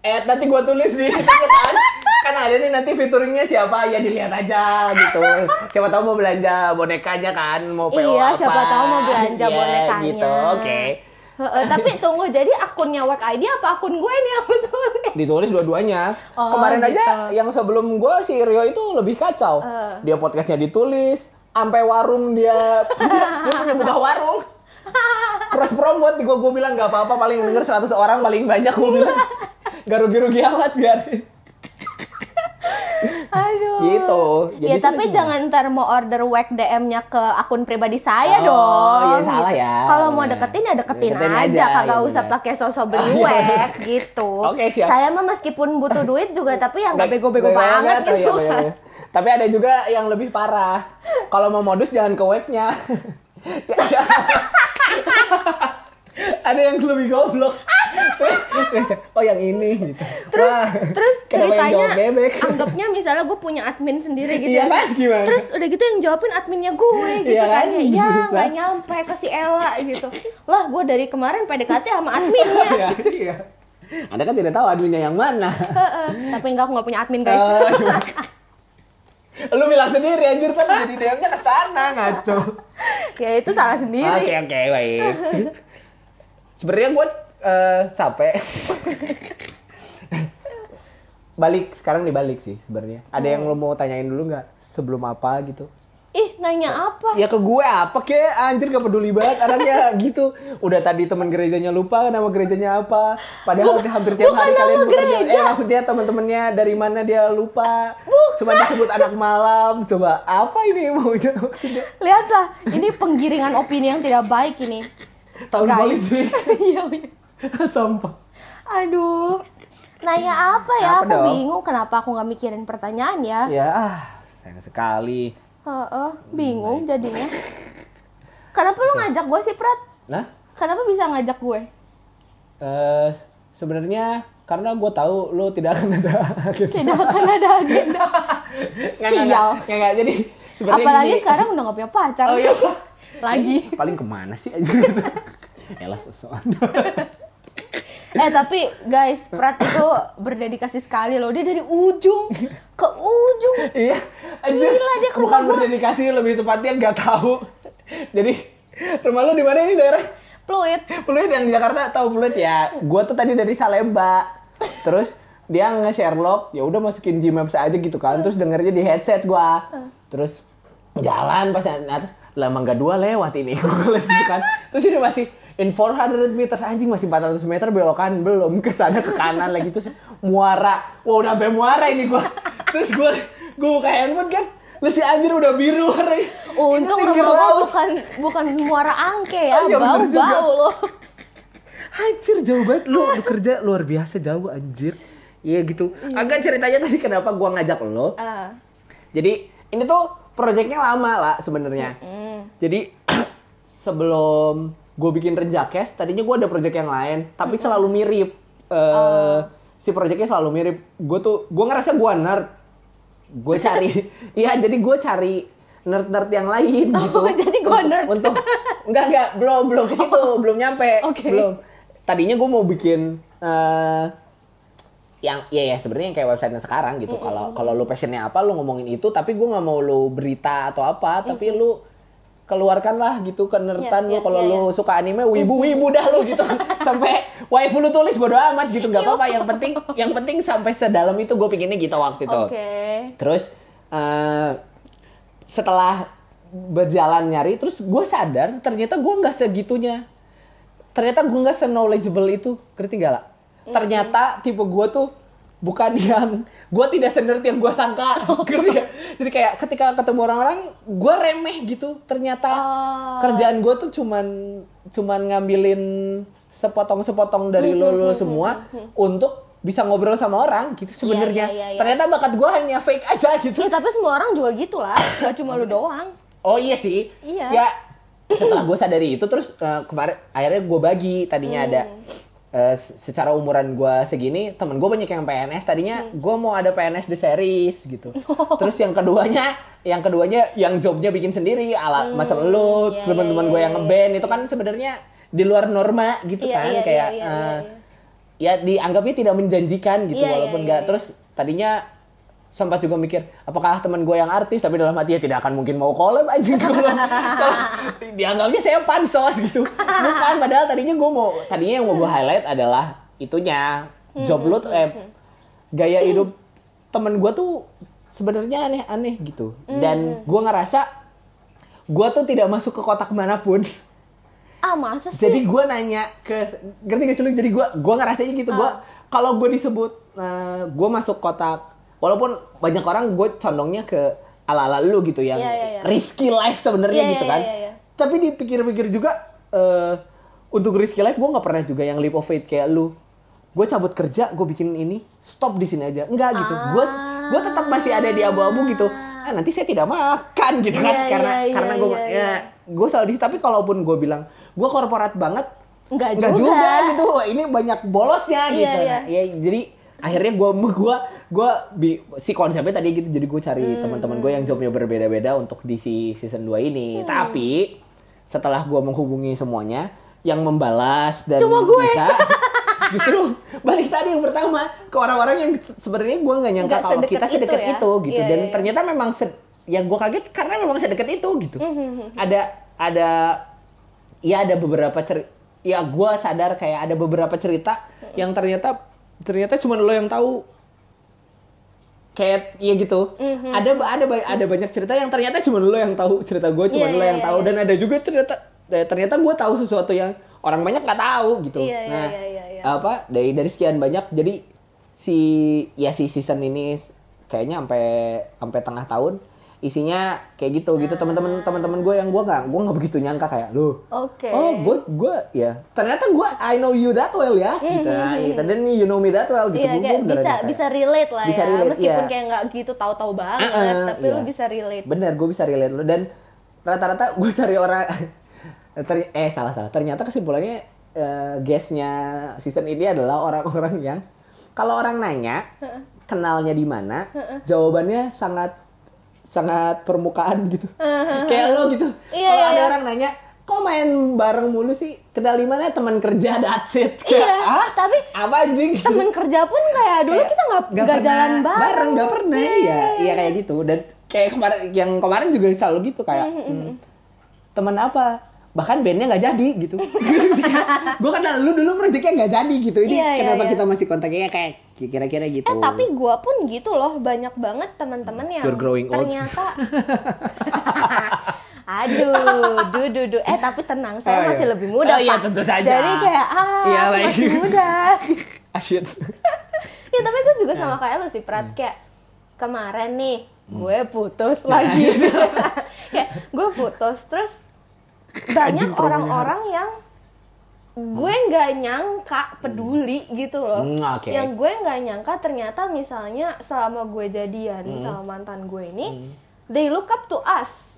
Eh nanti gua tulis di kan. Kan ada nih nanti fiturnya siapa ya dilihat aja gitu. Siapa tahu mau belanja bonekanya kan, mau PO Iya, apa. siapa tahu mau belanja Iya, bonekanya. gitu. Oke. Tapi tunggu, jadi akunnya Work ID apa akun gue nih yang betul? Ditulis dua-duanya. Oh, Kemarin aja gitu. yang sebelum gua si Rio itu lebih kacau. Eh. Dia podcastnya ditulis, sampai warung dia dia punya buka warung. Cross promote gue gue bilang nggak apa-apa paling denger 100 orang paling banyak gue bilang gak rugi-rugi amat biar Aduh. Gitu. Jadi ya tapi jangan ntar mau order WEC DM-nya ke akun pribadi saya Oh, dong. iya, salah ya. Kalau mau deketin ya deketin, Deketin aja, aja, kagak iya usah pakai sosok beli Oh, iya. WEC gitu. Oke, siap. Saya mah meskipun butuh duit juga tapi yang nggak bego-bego banget tuh, gitu. iya, iya, iya. Tapi ada juga yang lebih parah. Kalau mau modus jangan ke webnya. ada yang lebih goblok. oh yang ini gitu. Terus Wah, terus ceritanya anggapnya misalnya gue punya admin sendiri gitu Iya ya. kan? Gimana? Terus udah gitu yang jawabin adminnya gue gitu Iya kan. kan? Ya, ya nggak nyampe ke si Ella gitu. Lah gue dari kemarin PDKT sama adminnya. Iya, iya. Anda kan tidak tahu adminnya yang mana. Tapi enggak aku nggak punya admin guys. Oh, gimana? Lu bilang sendiri anjir kan jadi DM-nya ke sana ngaco. ya itu salah sendiri. Oke oke baik. Sebenarnya gue eh, capek. balik sekarang dibalik sih sebenarnya. Ada yang lo mau tanyain dulu nggak sebelum apa gitu? Ih, nanya apa? Ya ke gue apa ke anjir gak peduli banget anaknya gitu. Udah tadi teman gerejanya lupa nama gerejanya apa. Padahal hampir tiap bukan hari kalian bekerja. gereja. Eh maksudnya teman-temannya dari mana dia lupa. Cuma disebut anak malam. Coba apa ini maunya maksudnya? Lihatlah, ini penggiringan opini yang tidak baik ini. Tahun Guys. politik. Iya, iya. Sampah. Aduh. Nanya apa ya? Apa aku dong? bingung kenapa aku nggak mikirin pertanyaan ya. Ya, ah, sayang sekali. Heeh, bingung jadinya. Kenapa lu ngajak gue sih, Prat? Nah, Kenapa bisa ngajak gue? eh sebenarnya karena gue tahu lo tidak akan ada agenda. Tidak akan ada agenda. Nggak, nggak, Sial. nggak, nggak. Jadi Apalagi gini. sekarang udah gak punya pacar. Oh iya. Lagi. Paling ke mana sih aja gitu. Elah sosokan. Eh tapi guys, Prat itu berdedikasi sekali loh. Dia dari ujung ke ujung. iya. Gila, dia ke Bukan berdedikasi lebih tepatnya nggak tahu. Jadi rumah lo di mana ini daerah? Fluid. Fluid yang di Jakarta tahu Fluid ya. Gua tuh tadi dari Salemba. Terus dia nge-Sherlock, ya udah masukin Gmaps aja gitu kan. Terus dengernya di headset gua. Terus jalan pas nah, terus lama nggak dua lewat ini gitu kan. Terus ini masih in 400 meters anjing masih 400 meter belokan belum ke sana ke kanan lagi terus muara. Wah udah sampai muara ini gua. Terus gua gua buka handphone kan. Lu si anjir udah biru warnanya. Untung rumah gua bukan bukan muara angke ya, Oh, iya, juga. bau-bau loh. Anjir jauh banget lu bekerja luar biasa jauh anjir. Iya gitu. Agak ceritanya tadi kenapa gua ngajak lo. Ah, Jadi ini tuh proyeknya lama lah sebenarnya. Jadi sebelum gue bikin Renjakes, tadinya gue ada project yang lain, tapi selalu mirip. Eh, Si proyeknya selalu mirip. Gue tuh, gue ngerasa gue nerd. Gue cari, iya jadi gue cari nerd-nerd yang lain gitu. Oh, jadi gua Untuk- nerd. Untuk, enggak enggak, belum belum ke situ, belum nyampe, Oke. belum. Tadinya gue mau bikin eh yang ya ya sebenarnya yang kayak website sekarang gitu kalau kalau lu passionnya apa lu ngomongin itu tapi gue nggak mau lu berita atau apa tapi lu keluarkan lah gitu kenertan Yes, lu yes, kalau iya, lu suka anime wibu wibu dah lu gitu. Sampai waifu lu tulis bodo amat gitu nggak apa-apa. Yang penting yang penting sampai sedalam itu gue pinginnya gitu waktu itu. Oke. terus eh, setelah berjalan nyari terus gue sadar ternyata gue nggak segitunya. Ternyata gue nggak se-knowledgeable itu. Ngerti gak lah ternyata tipe gue tuh bukan yang gue tidak senert yang gue sangka ngerti gak? jadi kayak ketika ketemu orang-orang gue remeh gitu ternyata Oh. kerjaan gue tuh cuman cuman ngambilin sepotong-sepotong dari lo lo semua untuk bisa ngobrol sama orang gitu sebenarnya iya, iya, iya. ternyata bakat gue hanya fake aja gitu Ya tapi semua orang juga gitu lah, gak cuma lu doang. Oh iya sih. Iya. Ya setelah gue sadari itu terus eh, kemarin akhirnya gue bagi tadinya ada se- secara umuran gue segini temen gue banyak yang PNS tadinya gue mau ada PNS di series gitu. Terus yang keduanya yang keduanya yang jobnya bikin sendiri ala macam lu iya, teman-teman iya, gue iya, yang iya. ngeband itu kan sebenarnya di luar norma gitu Iya, kan iya, kayak iya, iya, iya, ya dianggapnya tidak menjanjikan gitu Iya, iya, walaupun iya, nggak iya. terus tadinya sempat juga mikir apakah teman gue yang artis? Tapi dalam hati ya tidak akan mungkin mau collab aja kalau kalau dianggapnya saya pansos gitu. Bukan padahal tadinya gue mau tadinya yang mau gue highlight adalah itunya job lu tuh eh gaya hidup temen gue tuh sebenarnya aneh-aneh gitu. Dan gue ngerasa gue tuh tidak masuk ke kotak mana pun. Ah masa sih? jadi gue nanya ke ngerti gak sih lu? jadi gue gue ngerasanya gitu gue Ah. kalau gue disebut gue masuk kotak walaupun banyak orang gue condongnya ke ala ala lu gitu yang Iya, iya, iya. risky life sebenarnya Iya, gitu iya, kan iya, iya. tapi dipikir-pikir juga eh, untuk risky life gue nggak pernah juga yang leap of faith kayak lu gue cabut kerja gue bikin ini stop di sini aja enggak gitu gue gue tetap masih ada di abu-abu gitu ah nanti saya tidak makan gitu kan Iya, karena iya, karena iya, gue iya, ya iya. gue selalu di tapi kalaupun gue bilang gue korporat banget Nggak nggak juga. juga. gitu ini banyak bolosnya Iya, gitu. Nah, ya jadi akhirnya gue gua gua bi- si konsepnya tadi gitu jadi gue cari Hmm. teman-teman gue yang jobnya berbeda-beda untuk di si season 2 Hmm. ini tapi setelah gue menghubungi semuanya yang membalas dan Cuma gue. bisa justru balik tadi yang pertama ke orang-orang yang sebenarnya gue nggak nyangka Nggak kalau kita sedekat itu ya. itu, gitu Iya, dan iya, iya. ternyata memang yang gue kaget karena memang sedekat itu gitu Hmm, ada ada ya ada beberapa cerita ya gue sadar kayak ada beberapa cerita yang ternyata ternyata cuma lo yang tahu kayak ya gitu Mhm. ada ada ada banyak cerita yang ternyata cuma lo yang tahu cerita gue cuma Iya, lo iya, yang iya, tahu iya. dan ada juga ternyata eh, ternyata gue tahu sesuatu yang orang banyak nggak tahu gitu Iya, iya, nah iya, iya, iya. apa dari dari sekian banyak jadi si ya si season ini kayaknya sampai sampai tengah tahun isinya kayak gitu gitu. Teman-teman teman-teman gue yang gue nggak gue nggak begitu nyangka kayak lu Oke. oh gue gue ya ternyata gue I know you that well ya. Gitu. Nah, gitu dan you know me that well gitu. Iya kayak gua beneran bisa kayak- bisa relate lah Bisa ya. relate, Meskipun iya. kayak nggak gitu tahu-tahu banget, Ah, ah, tapi iya. lu bisa relate. bener gue bisa relate lu. Dan rata-rata gue cari orang ter- eh salah salah. Ternyata kesimpulannya eh, guestnya season ini adalah orang-orang yang kalau orang nanya kenalnya di mana jawabannya sangat sangat permukaan gitu. Kayak lo gitu. Iya, kalau iya, ada iya. orang nanya kok main bareng mulu sih? Kenal di mana? Teman kerja that's it kayak Iya, ah tapi apa anjing? Temen kerja pun kayak dulu Kayak kita nggak nggak jalan bareng. nggak pernah Iya, ya iya, iya kayak gitu. Dan kayak kemarin yang kemarin juga selalu gitu kayak hmm, teman apa? Bahkan bandnya nggak jadi gitu. Gue kenal lu dulu proyeknya nggak jadi gitu. Ini Iya, iya, kenapa iya. kita masih kontaknya kayak kira-kira gitu Eh tapi gua pun gitu loh banyak banget teman-teman yang You're growing ternyata Aduh, du, du, du. Eh tapi tenang, saya Oh, iya. masih lebih muda, Oh, iya, tentu saja. Jadi kayak ah, Iya, masih muda. asyik ya tapi gue juga Nah. sama kayak lu sih, Prat. Hmm. Kayak kemarin nih, gue putus lagi. kayak gue putus, terus banyak orang-orang yang gue nggak nyangka peduli gitu loh. Hmm, oke. Yang gue nggak nyangka ternyata misalnya selama gue jadian Hmm. sama mantan gue ini, they look up to us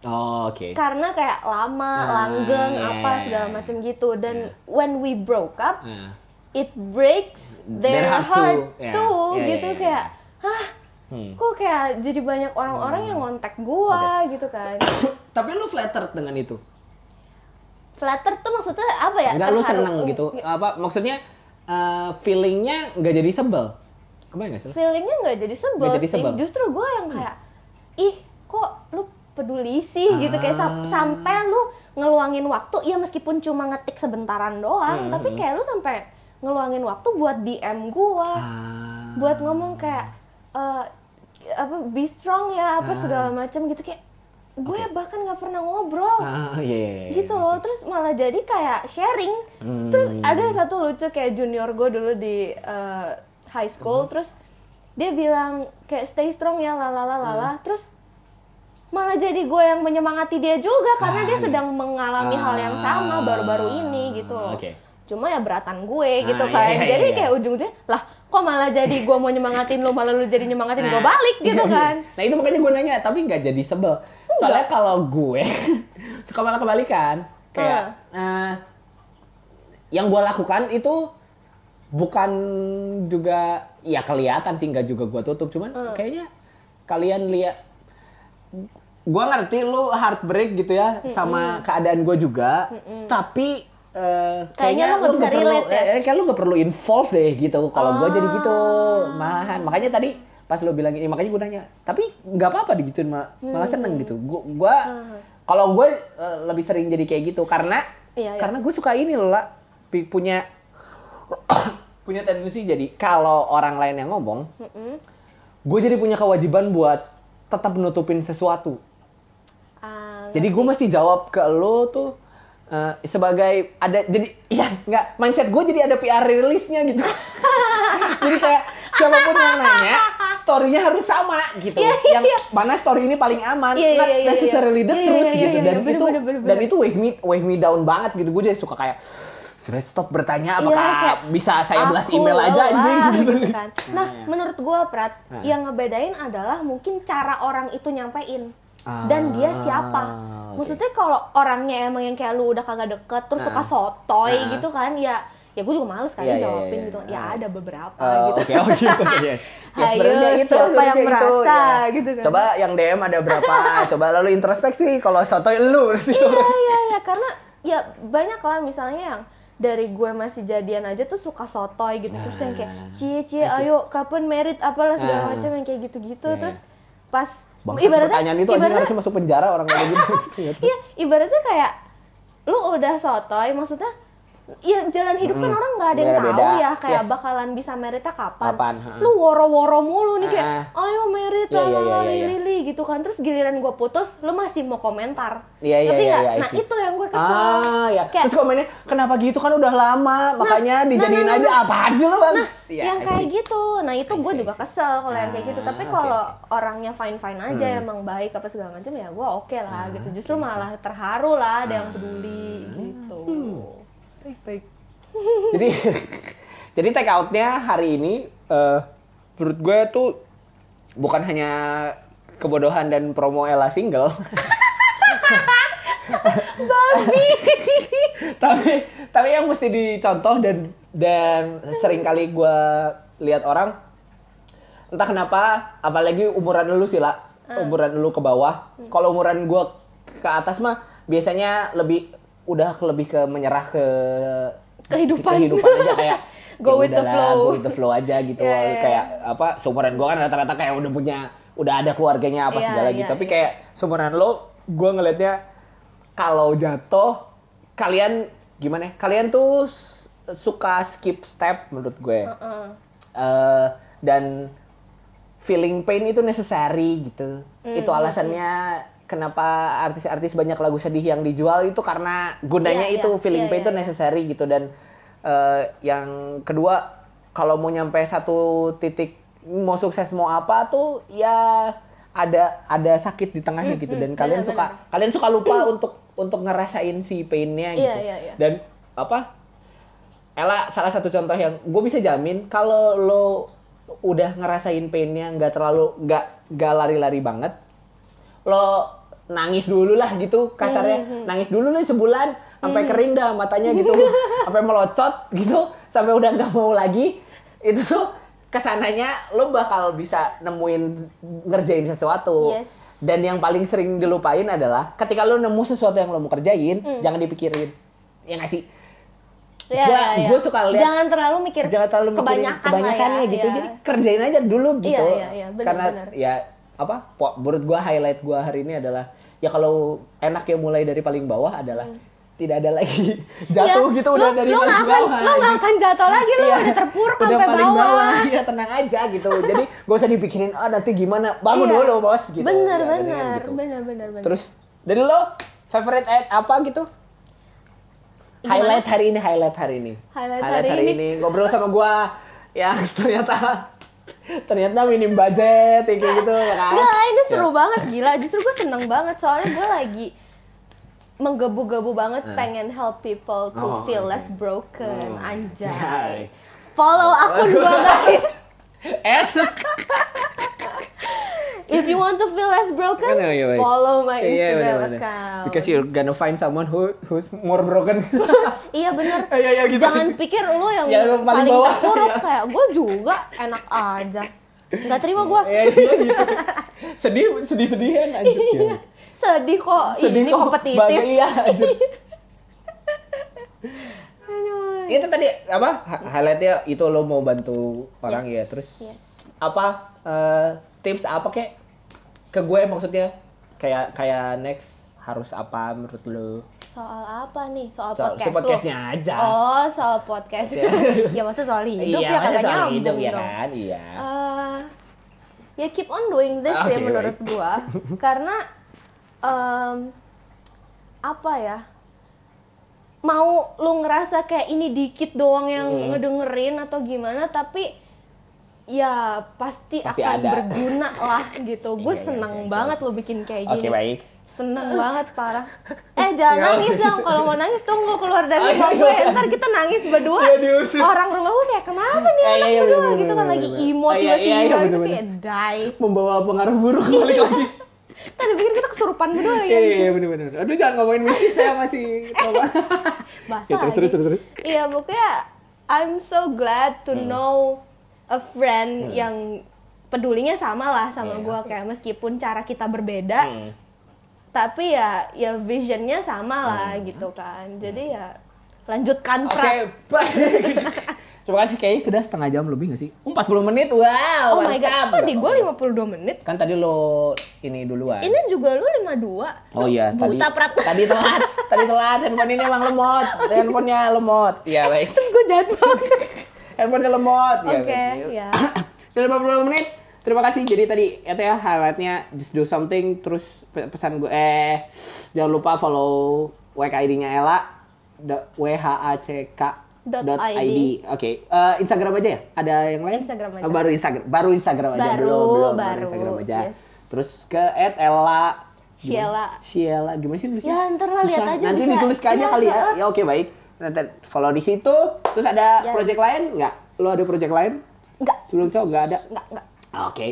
Oh, oke. karena kayak lama, Ah, langgeng, iya, apa iya, segala iya. macam gitu. Dan when we broke up, Nah. it breaks their, Their heart heart, too. Ya, too, ya, gitu ya, ya. kayak, hah, Hmm. kok kayak jadi banyak orang-orang yang ngontak gua gitu kan. Tapi lu flattered dengan itu? Flatter tuh maksudnya apa ya? Enggak lu seneng gitu? Apa maksudnya eh, feelingnya nggak jadi sebel? Kebayang nggak sih? Feelingnya nggak jadi sebel, Nggak jadi sih. sebel. Justru gua yang kayak, ih kok lu peduli sih gitu kayak sam- Ah. sampai lu ngeluangin waktu ya meskipun cuma ngetik sebentaran doang Hmm, tapi kayak lu sampai ngeluangin waktu buat DM gua Ah. buat ngomong kayak eh, apa be strong ya apa Ah. segala macam gitu kayak gue bahkan nggak pernah ngobrol Ah, iya, iya, iya. gitu loh terus malah jadi kayak sharing terus Hmm. ada satu lucu kayak junior gue dulu di eh, high school Hmm. terus dia bilang kayak stay strong ya lala Hmm. terus malah jadi gue yang menyemangati dia juga karena Ah, dia iya. sedang mengalami hal yang sama Ah, baru-baru ini gitu loh oke. cuma ya beratan gue gitu Ah, kan iya, iya, jadi iya. kayak ujung-ujungnya lah kok malah jadi gue mau nyemangatin lu malah lu jadi nyemangatin gue Nah, balik gitu iya, kan Nah itu makanya gue nanya, tapi nggak jadi sebel. Soalnya kalau gue suka malah kebalikan, kayak eh, yang gue lakukan itu bukan juga ya kelihatan sih nggak juga gue tutup, cuman Hmm. kayaknya kalian lihat, gue ngerti lu heartbreak gitu ya sama keadaan gue juga, tapi eh, Kayaknya lu nggak bisa nggak perlu, relate ya? eh, kayak lu gak perlu involve deh gitu. Kalau gue jadi gitu, Ah. malahan. Makanya tadi pas lu bilang ini, makanya gue nanya. Tapi nggak apa-apa digituin, malah, malah Hmm. seneng gitu. Gua, gua kalau gue eh, lebih sering jadi kayak gitu karena Iya, iya. karena gue suka ini loh lah punya punya tendensi jadi kalau orang lain yang ngomong, gue jadi punya kewajiban buat tetap nutupin sesuatu. Ah, Jadi gue mesti jawab ke lo tuh eh, sebagai ada jadi ya nggak mindset gue jadi ada PR rilisnya gitu. jadi kayak siapa pun yang nanya story-nya harus sama gitu. Iya, iya, yang iya. mana story ini paling aman, Iya, iya, not iya, iya. necessarily the Iya, truth iya, iya, gitu. Dan iya, bener, itu bener, bener, dan bener. itu wave me wave me down banget gitu. Gue jadi suka kayak sudah stop bertanya apakah Iya, kayak, bisa saya belas email aja anjing gitu. gitu kan. Nah, Iya. menurut gua Prat, Nah. yang ngebedain adalah mungkin cara orang itu nyampein dan dia siapa. Ah, oke. Maksudnya kalau orangnya emang yang kayak lu udah kagak deket terus suka Nah. sotoy Nah. gitu kan ya ya gue juga males kali Iya, iya, jawabin iya, gitu. iya. Ya ada beberapa Oh, gitu. Oke, oh gitu. iya. Ya, Ayo, sebenarnya itu, siapa yang itu, merasa, ya. gitu kan. Coba yang DM ada berapa? Coba lalu introspeksi kalau sotoy lu. iya iya iya karena ya banyak lah misalnya yang dari gue masih jadian aja tuh suka sotoy gitu terus yang kayak cie cie ayo kapan merit apalah segala Nah. macam yang kayak gitu-gitu Iya, terus pas Bangsa pertanyaan itu ibaratnya, harusnya masuk penjara orang kayak gitu. iya ibaratnya kayak lu udah sotoy maksudnya ya jalan hidup kan orang nggak ada yang tahu Beda-beda. ya kayak Yes. bakalan bisa meritnya kapan, Kapan, ha. lu woro-woro mulu nih kayak Ah. ayo merit Iya, iya, lalala, iya, iya. lili gitu kan terus giliran gue putus lu masih mau komentar Iya iya iya. iya, nah itu yang gue kesel Ah ya. Kayak- Terus komennya kenapa gitu kan udah lama, makanya nah, dijadiin nah, aja nah. apaan sih lu bang? Nah, Iya, yang kayak gitu. Nah, itu gue juga kesel kalau yang kayak gitu. Ah, Tapi kalau orangnya fine-fine aja, Hmm. emang baik apa segala macam ya gue oke lah Ah, gitu. Justru malah terharu lah ada yang peduli gitu. Baik baik. jadi jadi take outnya hari ini eh menurut gue tuh bukan hanya kebodohan dan promo Ella single. Babi. tapi tapi yang mesti dicontoh dan dan sering kali gue lihat orang entah kenapa apalagi umuran lu sih lah Ah. umuran lu ke bawah kalau umuran gue ke atas mah biasanya lebih udah lebih ke menyerah ke Kehidupan. si kehidupan aja kayak Go ya with the flow. go with the flow aja gitu Iya, iya, kayak apa seumuran gue kan rata-rata kayak udah punya udah ada keluarganya apa Iya, segala iya, gitu tapi iya. kayak seumuran lo gue ngelihatnya kalau jatuh kalian gimana ya? Kalian tuh suka skip step menurut gue. Heeh. Eh, dan feeling pain itu necessary gitu. Mm, Itu alasannya kenapa artis-artis banyak lagu sedih yang dijual itu karena gunanya Iya, itu iya, feeling iya, pain iya, itu iya. necessary gitu. Dan eh, yang kedua kalau mau nyampe satu titik mau sukses mau apa tuh ya ada ada sakit di tengahnya gitu. dan kalian benar, suka kalian suka lupa untuk untuk ngerasain si painnya gitu. Iya, iya, iya. dan apa Ella salah satu contoh yang gue bisa jamin kalau lo udah ngerasain painnya nggak terlalu nggak nggak lari-lari banget lo nangis dulu lah gitu kasarnya. Hmm, nangis dulu nih sebulan sampai kering dah matanya gitu. Sampai melocot gitu sampai udah nggak mau lagi. Itu tuh ke sananya lo bakal bisa nemuin ngerjain sesuatu. Yes. dan yang paling sering dilupain adalah ketika lo nemu sesuatu yang lo mau kerjain Hmm. jangan dipikirin. Ya nggak sih? Ya, Gua- ya, ya. gua suka lihat- Jangan terlalu mikir jangan terlalu kebanyakan, kebanyakan lah ya gitu. ya. jadi kerjain aja dulu gitu. Iya, iya, iya, benar, karena benar. ya apa menurut gua highlight gua hari ini adalah ya kalau enak ya mulai dari paling bawah adalah tidak ada lagi jatuh Iya, gitu udah lu- dari lu paling akan, bawah Lu nggak akan jatuh lagi, lu Iya. udah terpuruk udah sampai paling bawah. bawah ya tenang aja gitu jadi gak usah dipikirin ah nanti gimana bangun Iya. dulu bos gitu Bener, Ya, bener, mendingan gitu. bener, bener, bener. terus dari lo favorite ad apa gitu Gimana? highlight hari ini highlight hari ini Highlight hari hari, ini. ini ngobrol sama gua yang ternyata ternyata minim budget kayak gitu kan Nggak, ini seru Ya. banget gila. Justru gue seneng banget soalnya gue lagi menggebu-gebu banget pengen help people to Eh. Oh, feel oke. less broken. Oh. Anjay. Anjay. Follow akun gue guys. If you want to feel less broken, Iya, iya, iya. follow my Iya, Instagram bener-bener. account. because you're gonna find someone who who's more broken Iya bener. Iya, iya, gitu. Jangan pikir lu yang Ya, paling paling, bawah. terpuruk kayak gue juga enak aja. Nggak terima gue. Iya, iya gitu sedih sedih sedihan anjir Ya. Sedih kok. sedih ini kok, kompetitif. bangga, iya itu tadi apa hi- highlightnya itu lo mau bantu orang Yes. ya terus Yes. apa eh, tips apa kek ke gue maksudnya kayak kayak next harus apa menurut lo Soal apa nih? Soal, Soal- podcast podcastnya lu? aja. Oh, soal podcast. Iya. ya maksudnya soal hidup iya ya kagak nyambung hidup ya dong. kan iya Eh, ya keep on doing this Oke, ya menurut baik. gua karena em, apa ya mau lu ngerasa kayak ini dikit doang yang Hmm. ngedengerin atau gimana tapi ya pasti, Pasti akan ada. berguna lah gitu. Gue Iya, iya, seneng iya, iya. banget lo bikin kayak oke gini. baik. Seneng banget parah. Eh jangan Ya, nangis oke. dong. Kalau mau nangis tunggu keluar dari Ayo, rumah gue. Ntar kita nangis berdua. Iya, orang rumah gue kayak kenapa nih Eh, anak iya, iya, berdua? bener, gitu kan bener, lagi Oh, iya, iya, tiba-tiba iya, gitu kayak die. Membawa pengaruh buruk balik lagi. Tadi pikir kita kesurupan berdua lagi iya iya bener-bener aduh jangan ngomongin mistis saya masih trauma bahasa Ya, terus, terus, terus, terus. iya pokoknya I'm so glad to Hmm. know a friend yang pedulinya sama lah sama Iya. gue kayak meskipun cara kita berbeda Hmm. tapi ya ya visionnya sama lah gitu kan. Jadi ya lanjutkan Oke, prak baik. Terima kasih kayaknya sudah setengah jam lebih gak sih? 40 menit, wow oh my god. Kok di gue 52 menit. Kan tadi lo ini duluan. Ini juga lu 52 Oh iya, tadi, buta prat. tadi telat, tadi telat, handphone ini emang lemot, handphonenya lemot, iya baik, terus gue jatuh handphonenya lemot, ya oke baik. ya Sudah 50 menit, terima kasih, jadi tadi itu ya highlightnya just do something, terus pe- pesan gue, eh jangan lupa follow WKID-nya Ella, da- WHACK Dot dot ID. ID. Oke, Eh, Instagram aja ya? Ada yang lain? Instagram aja. Oh, baru Instagram, baru Instagram aja Baru, belum, belum, baru, Instagram aja. yes. Terus ke @ella Sheila. Sheila gimana sih nulisnya? Ya, ntar lah, lihat aja Nanti bisa. ditulis aja Iya, kali ya. heeh. Ya oke baik. Nanti follow di situ. Terus ada Yes. project lain nggak? Lo ada project lain? enggak Sebelum cowok nggak ada? enggak enggak Oke.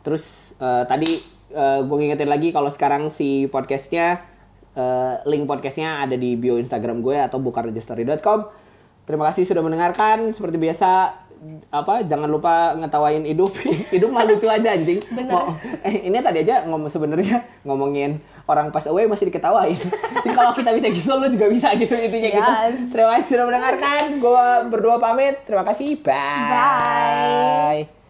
Terus eh, tadi gue ngingetin lagi kalau sekarang si podcastnya eh, link podcastnya ada di bio Instagram gue atau bukaregistory.com. Terima kasih sudah mendengarkan. Seperti biasa apa jangan lupa ngetawain hidup. Hidup mah lucu aja anjing. Bener. Mau- eh, ini tadi aja ngomong sebenarnya ngomongin orang pas away masih diketawain. Jadi kalau kita bisa gitu lu juga bisa gitu intinya gitu. Yes. terima kasih sudah mendengarkan. Gue berdua pamit. Terima kasih. Bye. Bye.